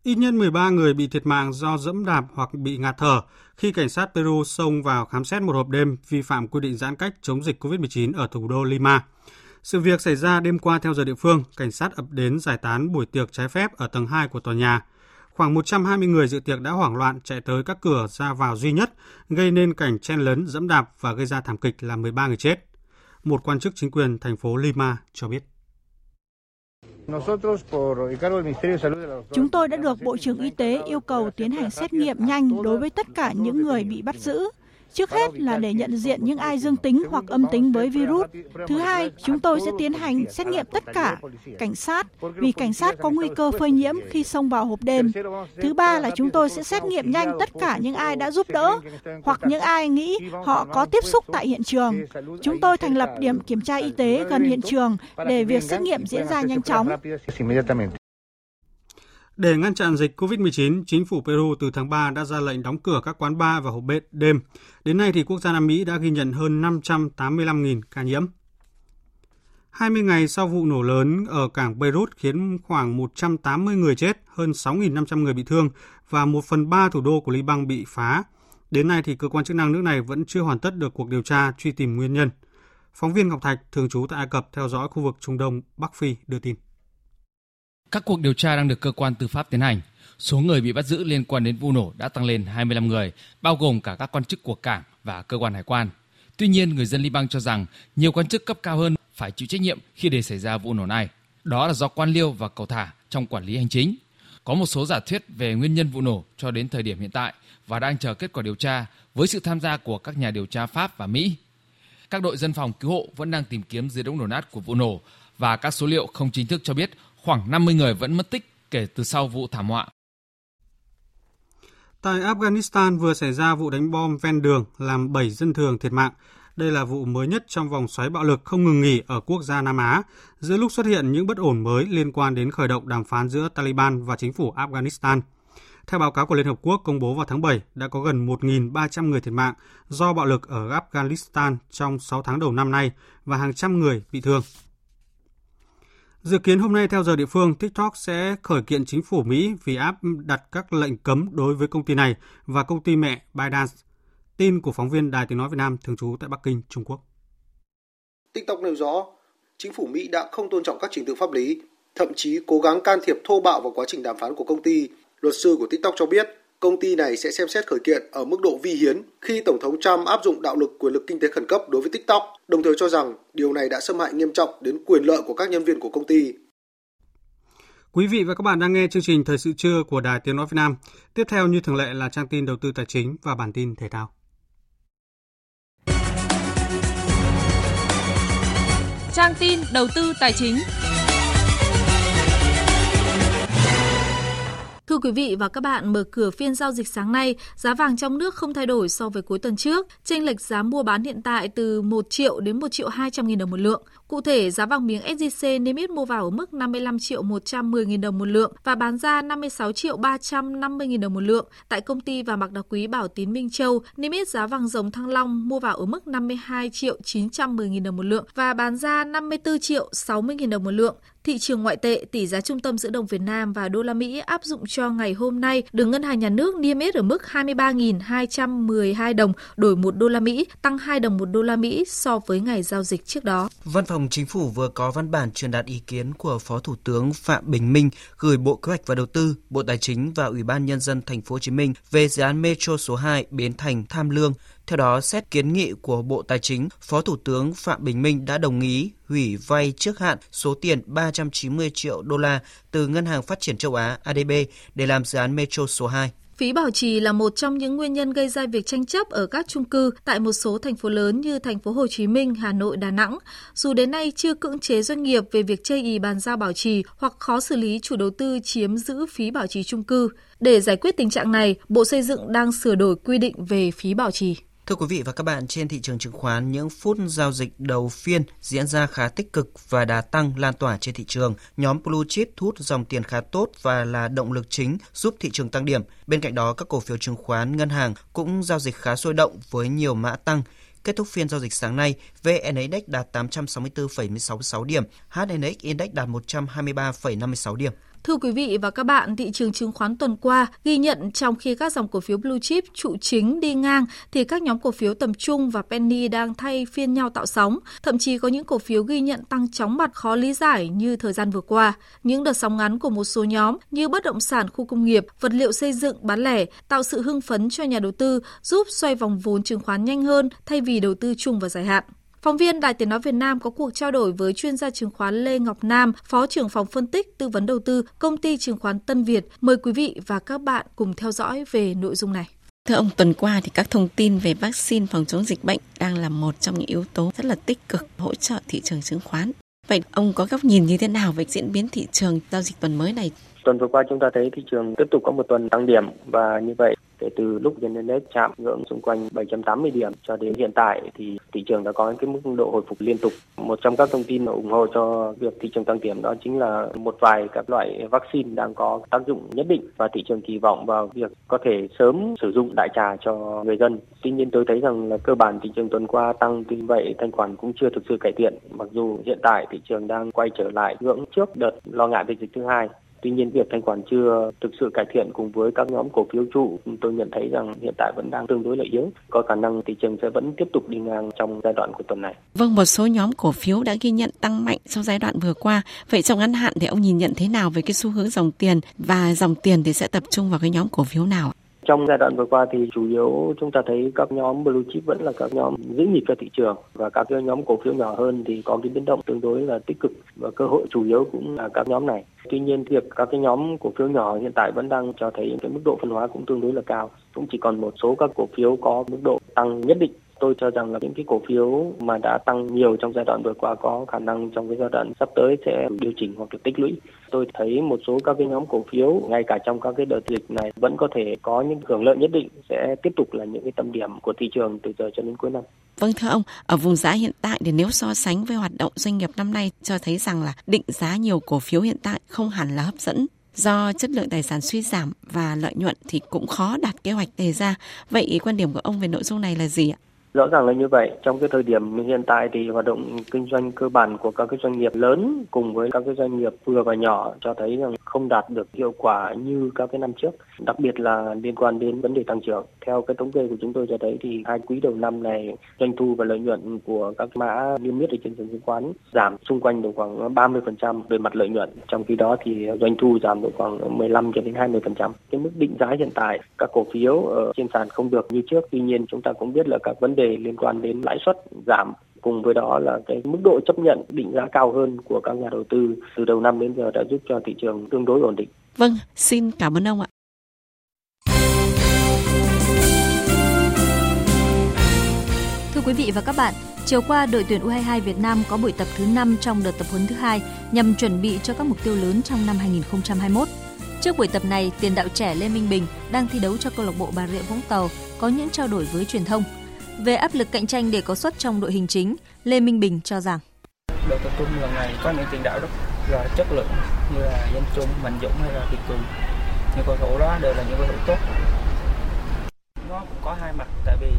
Ít nhất 13 người bị thiệt mạng do dẫm đạp hoặc bị ngạt thở khi cảnh sát Peru xông vào khám xét một hộp đêm vi phạm quy định giãn cách chống dịch COVID-19 ở thủ đô Lima. Sự việc xảy ra đêm qua theo giờ địa phương, cảnh sát ập đến giải tán buổi tiệc trái phép ở tầng 2 của tòa nhà. Khoảng 120 người dự tiệc đã hoảng loạn chạy tới các cửa ra vào duy nhất, gây nên cảnh chen lấn, dẫm đạp và gây ra thảm kịch làm 13 người chết. Một quan chức chính quyền thành phố Lima cho biết. Chúng tôi đã được Bộ trưởng Y tế yêu cầu tiến hành xét nghiệm nhanh đối với tất cả những người bị bắt giữ. Trước hết là để nhận diện những ai dương tính hoặc âm tính với virus. Thứ hai, chúng tôi sẽ tiến hành xét nghiệm tất cả cảnh sát vì cảnh sát có nguy cơ phơi nhiễm khi xông vào hộp đêm. Thứ ba là chúng tôi sẽ xét nghiệm nhanh tất cả những ai đã giúp đỡ hoặc những ai nghĩ họ có tiếp xúc tại hiện trường. Chúng tôi thành lập điểm kiểm tra y tế gần hiện trường để việc xét nghiệm diễn ra nhanh chóng. Để ngăn chặn dịch COVID-19, chính phủ Peru từ tháng 3 đã ra lệnh đóng cửa các quán bar và hộp bếp đêm. Đến nay thì quốc gia Nam Mỹ đã ghi nhận hơn 585.000 ca nhiễm. 20 ngày sau vụ nổ lớn ở cảng Beirut khiến khoảng 180 người chết, hơn 6.500 người bị thương và 1 phần 3 thủ đô của Liban bị phá. Đến nay thì cơ quan chức năng nước này vẫn chưa hoàn tất được cuộc điều tra truy tìm nguyên nhân. Phóng viên Ngọc Thạch thường trú tại Ai Cập theo dõi khu vực Trung Đông Bắc Phi đưa tin. Các cuộc điều tra đang được cơ quan tư pháp tiến hành. Số người bị bắt giữ liên quan đến vụ nổ đã tăng lên 25 người, bao gồm cả các quan chức của cảng và cơ quan hải quan. Tuy nhiên, người dân Liban cho rằng nhiều quan chức cấp cao hơn phải chịu trách nhiệm khi để xảy ra vụ nổ này. Đó là do quan liêu và cầu thả trong quản lý hành chính. Có một số giả thuyết về nguyên nhân vụ nổ cho đến thời điểm hiện tại và đang chờ kết quả điều tra với sự tham gia của các nhà điều tra Pháp và Mỹ. Các đội dân phòng cứu hộ vẫn đang tìm kiếm dưới đống đổ nát của vụ nổ và các số liệu không chính thức cho biết khoảng 50 người vẫn mất tích kể từ sau vụ thảm họa. Tại Afghanistan vừa xảy ra vụ đánh bom ven đường làm 7 dân thường thiệt mạng. Đây là vụ mới nhất trong vòng xoáy bạo lực không ngừng nghỉ ở quốc gia Nam Á, giữa lúc xuất hiện những bất ổn mới liên quan đến khởi động đàm phán giữa Taliban và chính phủ Afghanistan. Theo báo cáo của Liên Hợp Quốc công bố vào tháng 7, đã có gần 1.300 người thiệt mạng do bạo lực ở Afghanistan trong 6 tháng đầu năm nay và hàng trăm người bị thương. Dự kiến hôm nay theo giờ địa phương, TikTok sẽ khởi kiện chính phủ Mỹ vì áp đặt các lệnh cấm đối với công ty này và công ty mẹ ByteDance. Tin của phóng viên Đài Tiếng Nói Việt Nam thường trú tại Bắc Kinh, Trung Quốc. TikTok nêu rõ, chính phủ Mỹ đã không tôn trọng các trình tự pháp lý, thậm chí cố gắng can thiệp thô bạo vào quá trình đàm phán của công ty. Luật sư của TikTok cho biết, công ty này sẽ xem xét khởi kiện ở mức độ vi hiến khi Tổng thống Trump áp dụng đạo lực quyền lực kinh tế khẩn cấp đối với TikTok, đồng thời cho rằng điều này đã xâm hại nghiêm trọng đến quyền lợi của các nhân viên của công ty. Quý vị và các bạn đang nghe chương trình Thời sự trưa của Đài Tiếng Nói Việt Nam. Tiếp theo như thường lệ là trang tin đầu tư tài chính và bản tin thể thao. Trang tin đầu tư tài chính. Thưa quý vị và các bạn, mở cửa phiên giao dịch sáng nay, giá vàng trong nước không thay đổi so với cuối tuần trước. Chênh lệch giá mua bán hiện tại từ 1 triệu đến 1 triệu 200 nghìn đồng một lượng. Cụ thể, giá vàng miếng SJC niêm yết mua vào ở mức 55 triệu 110 nghìn đồng một lượng và bán ra 56 triệu 350 nghìn đồng một lượng. Tại công ty và mặc đá quý Bảo Tín Minh Châu, niêm yết giá vàng dòng Thăng Long mua vào ở mức 52 triệu 910 nghìn đồng một lượng và bán ra 54 triệu 60 nghìn đồng một lượng. Thị trường ngoại tệ, tỷ giá trung tâm giữa đồng Việt Nam và đô la Mỹ áp dụng cho ngày hôm nay được Ngân hàng Nhà nước niêm yết ở mức 23.212 đồng đổi 1 đô la Mỹ, tăng 2 đồng 1 đô la Mỹ so với ngày giao dịch trước đó. Văn phòng Chính phủ vừa có văn bản truyền đạt ý kiến của Phó Thủ tướng Phạm Bình Minh gửi Bộ Kế hoạch và Đầu tư, Bộ Tài chính và Ủy ban nhân dân thành phố Hồ Chí Minh về dự án Metro số 2 Bến Thành Tham Lương theo đó, xét kiến nghị của Bộ Tài chính, Phó Thủ tướng Phạm Bình Minh đã đồng ý hủy vay trước hạn số tiền 390 triệu đô la từ Ngân hàng Phát triển châu Á ADB để làm dự án Metro số 2. Phí bảo trì là một trong những nguyên nhân gây ra việc tranh chấp ở các chung cư tại một số thành phố lớn như thành phố Hồ Chí Minh, Hà Nội, Đà Nẵng. Dù đến nay chưa cưỡng chế doanh nghiệp về việc chây ý bàn giao bảo trì hoặc khó xử lý chủ đầu tư chiếm giữ phí bảo trì chung cư. Để giải quyết tình trạng này, Bộ Xây dựng đang sửa đổi quy định về phí bảo trì. Thưa quý vị và các bạn, trên thị trường chứng khoán, những phút giao dịch đầu phiên diễn ra khá tích cực và đà tăng lan tỏa trên thị trường. Nhóm Blue Chip thu hút dòng tiền khá tốt và là động lực chính giúp thị trường tăng điểm. Bên cạnh đó, các cổ phiếu chứng khoán, ngân hàng cũng giao dịch khá sôi động với nhiều mã tăng. Kết thúc phiên giao dịch sáng nay, VN Index đạt 864,66 điểm, HNX Index đạt 123,56 điểm. Thưa quý vị và các bạn, thị trường chứng khoán tuần qua ghi nhận trong khi các dòng cổ phiếu blue chip trụ chính đi ngang thì các nhóm cổ phiếu tầm trung và penny đang thay phiên nhau tạo sóng. Thậm chí có những cổ phiếu ghi nhận tăng chóng mặt khó lý giải như thời gian vừa qua. Những đợt sóng ngắn của một số nhóm như bất động sản khu công nghiệp, vật liệu xây dựng bán lẻ tạo sự hưng phấn cho nhà đầu tư giúp xoay vòng vốn chứng khoán nhanh hơn thay vì đầu tư chung và dài hạn. Phóng viên Đài Tiếng Nói Việt Nam có cuộc trao đổi với chuyên gia chứng khoán Lê Ngọc Nam, Phó trưởng phòng phân tích tư vấn đầu tư công ty chứng khoán Tân Việt. Mời quý vị và các bạn cùng theo dõi về nội dung này. Thưa ông, tuần qua thì các thông tin về vaccine phòng chống dịch bệnh đang là một trong những yếu tố rất là tích cực hỗ trợ thị trường chứng khoán. Vậy ông có góc nhìn như thế nào về diễn biến thị trường giao dịch tuần mới này? Tuần vừa qua chúng ta thấy thị trường tiếp tục có một tuần tăng điểm và như vậy kể từ lúc vn index chạm ngưỡng xung quanh 780 điểm cho đến hiện tại thì thị trường đã có cái mức độ hồi phục liên tục. Một trong các thông tin ủng hộ cho việc thị trường tăng điểm đó chính là một vài các loại vaccine đang có tác dụng nhất định và thị trường kỳ vọng vào việc có thể sớm sử dụng đại trà cho người dân. Tuy nhiên tôi thấy rằng là cơ bản thị trường tuần qua tăng, tuy vậy thanh khoản cũng chưa thực sự cải thiện mặc dù hiện tại thị trường đang quay trở lại ngưỡng trước đợt lo ngại về dịch thứ hai Tuy nhiên việc thanh khoản chưa thực sự cải thiện cùng với các nhóm cổ phiếu trụ, tôi nhận thấy rằng hiện tại vẫn đang tương đối lợi yếu. Có khả năng thị trường sẽ vẫn tiếp tục đi ngang trong giai đoạn của tuần này. Vâng, một số nhóm cổ phiếu đã ghi nhận tăng mạnh trong giai đoạn vừa qua. Vậy trong ngắn hạn thì ông nhìn nhận thế nào về cái xu hướng dòng tiền và dòng tiền thì sẽ tập trung vào cái nhóm cổ phiếu nào? Trong giai đoạn vừa qua thì chủ yếu chúng ta thấy các nhóm blue chip vẫn là các nhóm giữ nhịp cho thị trường và các cái nhóm cổ phiếu nhỏ hơn thì có cái biến động tương đối là tích cực và cơ hội chủ yếu cũng là các nhóm này. Tuy nhiên việc các cái nhóm cổ phiếu nhỏ hiện tại vẫn đang cho thấy cái mức độ phân hóa cũng tương đối là cao. Cũng chỉ còn một số các cổ phiếu có mức độ tăng nhất định tôi cho rằng là những cái cổ phiếu mà đã tăng nhiều trong giai đoạn vừa qua có khả năng trong cái giai đoạn sắp tới sẽ điều chỉnh hoặc là tích lũy. Tôi thấy một số các cái nhóm cổ phiếu ngay cả trong các cái đợt dịch này vẫn có thể có những hưởng lợi nhất định sẽ tiếp tục là những cái tâm điểm của thị trường từ giờ cho đến cuối năm. Vâng thưa ông, ở vùng giá hiện tại thì nếu so sánh với hoạt động doanh nghiệp năm nay cho thấy rằng là định giá nhiều cổ phiếu hiện tại không hẳn là hấp dẫn do chất lượng tài sản suy giảm và lợi nhuận thì cũng khó đạt kế hoạch đề ra. Vậy quan điểm của ông về nội dung này là gì ạ? Rõ ràng là như vậy. Trong cái thời điểm hiện tại thì hoạt động kinh doanh cơ bản của các cái doanh nghiệp lớn cùng với các cái doanh nghiệp vừa và nhỏ cho thấy rằng không đạt được hiệu quả như các cái năm trước. Đặc biệt là liên quan đến vấn đề tăng trưởng. Theo cái thống kê của chúng tôi cho thấy thì hai quý đầu năm này, doanh thu và lợi nhuận của các mã niêm yết ở trên sàn chứng khoán giảm xung quanh được khoảng 30% về mặt lợi nhuận. Trong khi đó thì doanh thu giảm được khoảng 15 cho đến 20%. Cái mức định giá hiện tại, các cổ phiếu ở trên sàn không được như trước. Tuy nhiên, chúng ta cũng biết là các vấn đề đề liên quan đến lãi suất giảm cùng với đó là cái mức độ chấp nhận định giá cao hơn của các nhà đầu tư từ đầu năm đến giờ đã giúp cho thị trường tương đối ổn định. Vâng, xin cảm ơn ông ạ. Thưa quý vị và các bạn, chiều qua đội tuyển U22 Việt Nam có buổi tập thứ 5 trong đợt tập huấn thứ hai nhằm chuẩn bị cho các mục tiêu lớn trong năm 2021. Trước buổi tập này, tiền đạo trẻ Lê Minh Bình đang thi đấu cho câu lạc bộ Bà Rịa Vũng Tàu có những trao đổi với truyền thông. Về áp lực cạnh tranh để có suất trong đội hình chính, Lê Minh Bình cho rằng đội tập trung lần này có những tiền đạo rất là chất lượng như là Danh Trung, Mạnh Dũng hay là Việt Cường. Những cầu thủ đó đều là những cầu thủ tốt. Nó cũng có hai mặt tại vì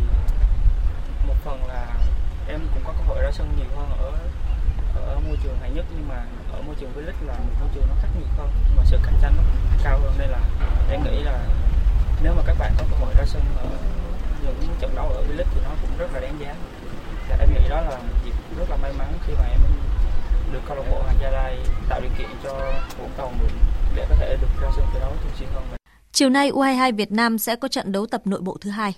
một phần là em cũng có cơ hội ra sân nhiều hơn ở ở môi trường hay nhất nhưng mà ở môi trường V-League là một môi trường nó khắc nghiệt hơn mà sự cạnh tranh nó cũng cao hơn nên là em nghĩ là nếu mà các bạn có cơ hội ra sân ở những trận đấu ở V-League thì nó cũng rất là đáng giá và em nghĩ đó là một dịp rất là may mắn khi mà em được câu lạc bộ Hoàng Gia Lai tạo điều kiện cho Vũng Tàu mượn để có thể được ra sân thi đấu thường xuyên hơn. Chiều nay U22 Việt Nam sẽ có trận đấu tập nội bộ thứ hai.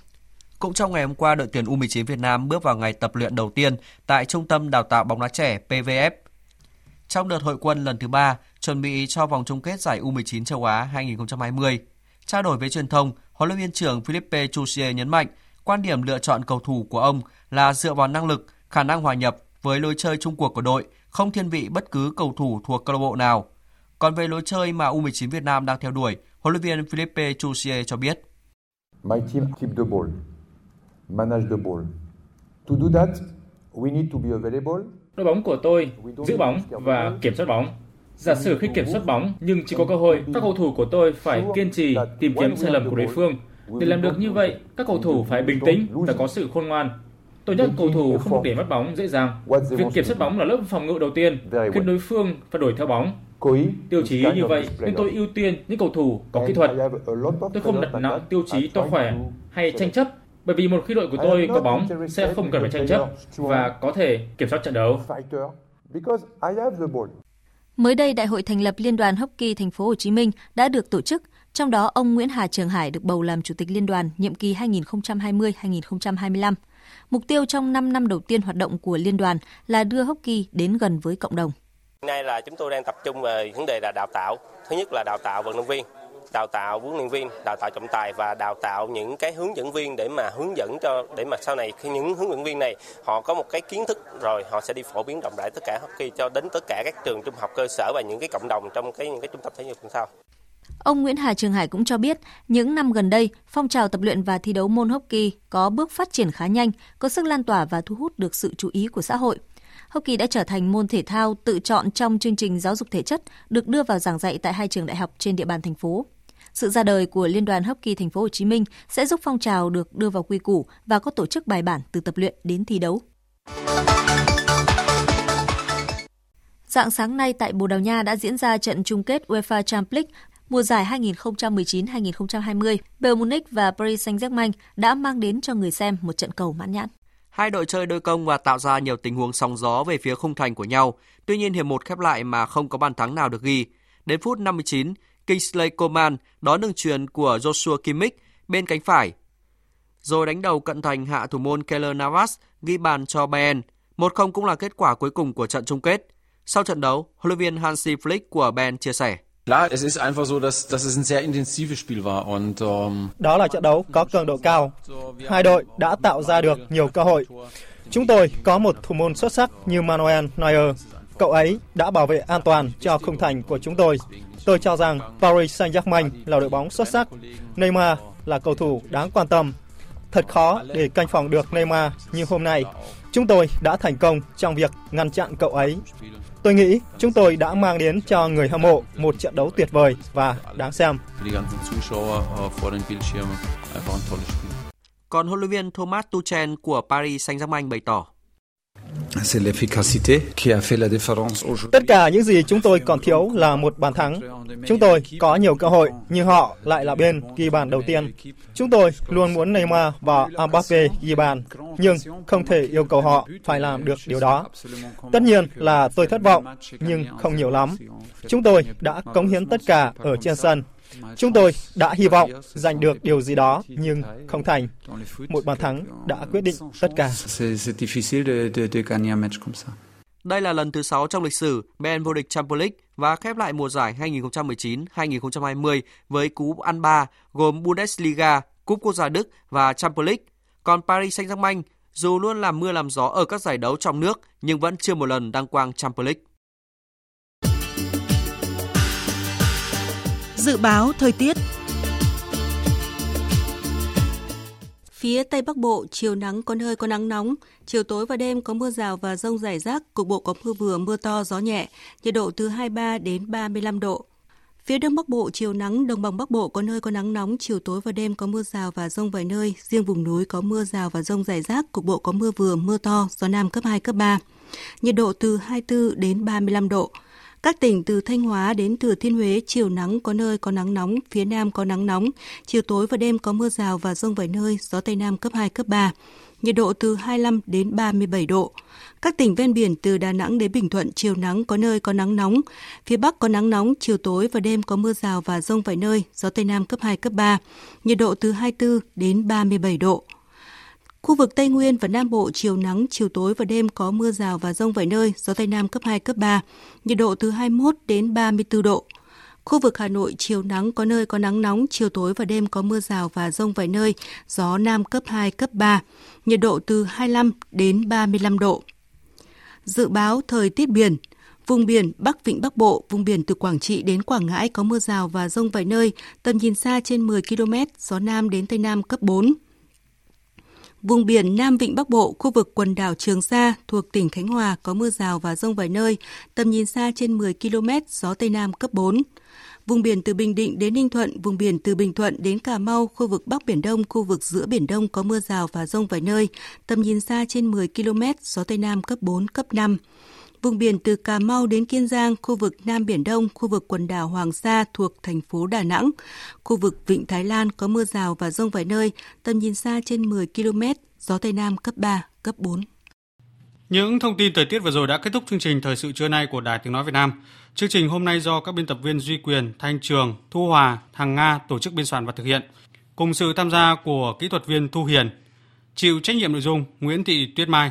Cũng trong ngày hôm qua, đội tuyển U19 Việt Nam bước vào ngày tập luyện đầu tiên tại Trung tâm Đào tạo bóng đá trẻ PVF. Trong đợt hội quân lần thứ ba, chuẩn bị cho vòng chung kết giải U19 châu Á 2020. Trao đổi với truyền thông, huấn luyện viên trưởng Philippe Chusier nhấn mạnh, quan điểm lựa chọn cầu thủ của ông là dựa vào năng lực, khả năng hòa nhập với lối chơi chung cuộc của đội, không thiên vị bất cứ cầu thủ thuộc câu lạc bộ nào. Còn về lối chơi mà U19 Việt Nam đang theo đuổi, huấn luyện viên Philippe Chusier cho biết. My team keep the ball manage the ball. To do that, we need to be available. Đội bóng của tôi giữ bóng và kiểm soát bóng. Giả sử khi kiểm soát bóng nhưng chỉ có cơ hội, các cầu thủ của tôi phải kiên trì tìm kiếm sai lầm của đối phương. Để làm được như vậy, các cầu thủ phải bình tĩnh và có sự khôn ngoan. Tôi nhắc cầu thủ không được để mất bóng dễ dàng. Việc kiểm soát bóng là lớp phòng ngự đầu tiên, khiến đối phương phải đổi theo bóng. Tiêu chí như vậy nên tôi ưu tiên những cầu thủ có kỹ thuật. Tôi không đặt nặng tiêu chí to khỏe hay tranh chấp bởi vì một khi đội của tôi có bóng sẽ không cần phải tranh chấp và có thể kiểm soát trận đấu. Mới đây, Đại hội thành lập Liên đoàn Hockey Thành phố Hồ Chí Minh đã được tổ chức, trong đó ông Nguyễn Hà Trường Hải được bầu làm chủ tịch liên đoàn nhiệm kỳ 2020-2025. Mục tiêu trong 5 năm đầu tiên hoạt động của liên đoàn là đưa hockey đến gần với cộng đồng. Nay là chúng tôi đang tập trung về vấn đề là đào tạo. Thứ nhất là đào tạo vận động viên, đào tạo huấn luyện viên, đào tạo trọng tài và đào tạo những cái hướng dẫn viên để mà hướng dẫn cho để mà sau này khi những hướng dẫn viên này họ có một cái kiến thức rồi họ sẽ đi phổ biến rộng rãi tất cả hockey cho đến tất cả các trường trung học cơ sở và những cái cộng đồng trong cái những cái trung tâm thể dục thể thao. Ông Nguyễn Hà Trường Hải cũng cho biết, những năm gần đây, phong trào tập luyện và thi đấu môn hockey có bước phát triển khá nhanh, có sức lan tỏa và thu hút được sự chú ý của xã hội. Hockey đã trở thành môn thể thao tự chọn trong chương trình giáo dục thể chất được đưa vào giảng dạy tại hai trường đại học trên địa bàn thành phố. Sự ra đời của Liên đoàn Hockey Thành phố Hồ Chí Minh sẽ giúp phong trào được đưa vào quy củ và có tổ chức bài bản từ tập luyện đến thi đấu. Dạng sáng nay tại Bồ Đào Nha đã diễn ra trận chung kết UEFA Champions League mùa giải 2019-2020. Bayern Munich và Paris Saint-Germain đã mang đến cho người xem một trận cầu mãn nhãn. Hai đội chơi đôi công và tạo ra nhiều tình huống sóng gió về phía khung thành của nhau. Tuy nhiên hiệp một khép lại mà không có bàn thắng nào được ghi. Đến phút 59, Kingsley Coman đón đường truyền của Joshua Kimmich bên cánh phải. Rồi đánh đầu cận thành hạ thủ môn Keller Navas ghi bàn cho Bayern. 1-0 cũng là kết quả cuối cùng của trận chung kết. Sau trận đấu, huấn luyện viên Hansi Flick của Bayern chia sẻ. Đó là trận đấu có cường độ cao. Hai đội đã tạo ra được nhiều cơ hội. Chúng tôi có một thủ môn xuất sắc như Manuel Neuer. Cậu ấy đã bảo vệ an toàn cho khung thành của chúng tôi. Tôi cho rằng Paris Saint-Germain là đội bóng xuất sắc. Neymar là cầu thủ đáng quan tâm. Thật khó để canh phòng được Neymar như hôm nay. Chúng tôi đã thành công trong việc ngăn chặn cậu ấy. Tôi nghĩ chúng tôi đã mang đến cho người hâm mộ một trận đấu tuyệt vời và đáng xem. Còn huấn luyện viên Thomas Tuchel của Paris Saint-Germain bày tỏ. Tất cả những gì chúng tôi còn thiếu là một bàn thắng. Chúng tôi có nhiều cơ hội, nhưng họ lại là bên ghi bàn đầu tiên. Chúng tôi luôn muốn Neymar và Mbappe ghi bàn, nhưng không thể yêu cầu họ phải làm được điều đó. Tất nhiên là tôi thất vọng, nhưng không nhiều lắm. Chúng tôi đã cống hiến tất cả ở trên sân. Chúng tôi đã hy vọng giành được điều gì đó nhưng không thành. Một bàn thắng đã quyết định tất cả. Đây là lần thứ 6 trong lịch sử Ben vô địch Champions League và khép lại mùa giải 2019-2020 với cú ăn ba gồm Bundesliga, Cúp Quốc gia Đức và Champions League. Còn Paris Saint-Germain dù luôn làm mưa làm gió ở các giải đấu trong nước nhưng vẫn chưa một lần đăng quang Champions League. Dự báo thời tiết Phía Tây Bắc Bộ, chiều nắng có nơi có nắng nóng, chiều tối và đêm có mưa rào và rông rải rác, cục bộ có mưa vừa, mưa to, gió nhẹ, nhiệt độ từ 23 đến 35 độ. Phía Đông Bắc Bộ, chiều nắng, Đồng bằng Bắc Bộ có nơi có nắng nóng, chiều tối và đêm có mưa rào và rông vài nơi, riêng vùng núi có mưa rào và rông rải rác, cục bộ có mưa vừa, mưa to, gió Nam cấp 2, cấp 3. Nhiệt độ từ 24 đến 35 độ. Các tỉnh từ Thanh Hóa đến Thừa Thiên Huế chiều nắng có nơi có nắng nóng, phía Nam có nắng nóng, chiều tối và đêm có mưa rào và rông vài nơi, gió Tây Nam cấp 2, cấp 3. Nhiệt độ từ 25 đến 37 độ. Các tỉnh ven biển từ Đà Nẵng đến Bình Thuận chiều nắng có nơi có nắng nóng. Phía Bắc có nắng nóng, chiều tối và đêm có mưa rào và rông vài nơi, gió Tây Nam cấp 2, cấp 3. Nhiệt độ từ 24 đến 37 độ. Khu vực Tây Nguyên và Nam Bộ chiều nắng, chiều tối và đêm có mưa rào và rông vài nơi, gió Tây Nam cấp 2, cấp 3, nhiệt độ từ 21 đến 34 độ. Khu vực Hà Nội chiều nắng có nơi có nắng nóng, chiều tối và đêm có mưa rào và rông vài nơi, gió Nam cấp 2, cấp 3, nhiệt độ từ 25 đến 35 độ. Dự báo thời tiết biển, Vùng biển Bắc Vịnh Bắc Bộ, vùng biển từ Quảng Trị đến Quảng Ngãi có mưa rào và rông vài nơi, tầm nhìn xa trên 10 km, gió Nam đến Tây Nam cấp 4. Vùng biển Nam Vịnh Bắc Bộ, khu vực quần đảo Trường Sa thuộc tỉnh Khánh Hòa có mưa rào và rông vài nơi, tầm nhìn xa trên 10 km, gió Tây Nam cấp 4. Vùng biển từ Bình Định đến Ninh Thuận, vùng biển từ Bình Thuận đến Cà Mau, khu vực Bắc Biển Đông, khu vực giữa Biển Đông có mưa rào và rông vài nơi, tầm nhìn xa trên 10 km, gió Tây Nam cấp 4, cấp 5. Vùng biển từ Cà Mau đến Kiên Giang, khu vực Nam Biển Đông, khu vực quần đảo Hoàng Sa thuộc thành phố Đà Nẵng. Khu vực Vịnh Thái Lan có mưa rào và rông vài nơi, tầm nhìn xa trên 10 km, gió Tây Nam cấp 3, cấp 4. Những thông tin thời tiết vừa rồi đã kết thúc chương trình Thời sự trưa nay của Đài Tiếng Nói Việt Nam. Chương trình hôm nay do các biên tập viên Duy Quyền, Thanh Trường, Thu Hòa, Hằng Nga tổ chức biên soạn và thực hiện. Cùng sự tham gia của kỹ thuật viên Thu Hiền. Chịu trách nhiệm nội dung Nguyễn Thị Tuyết Mai.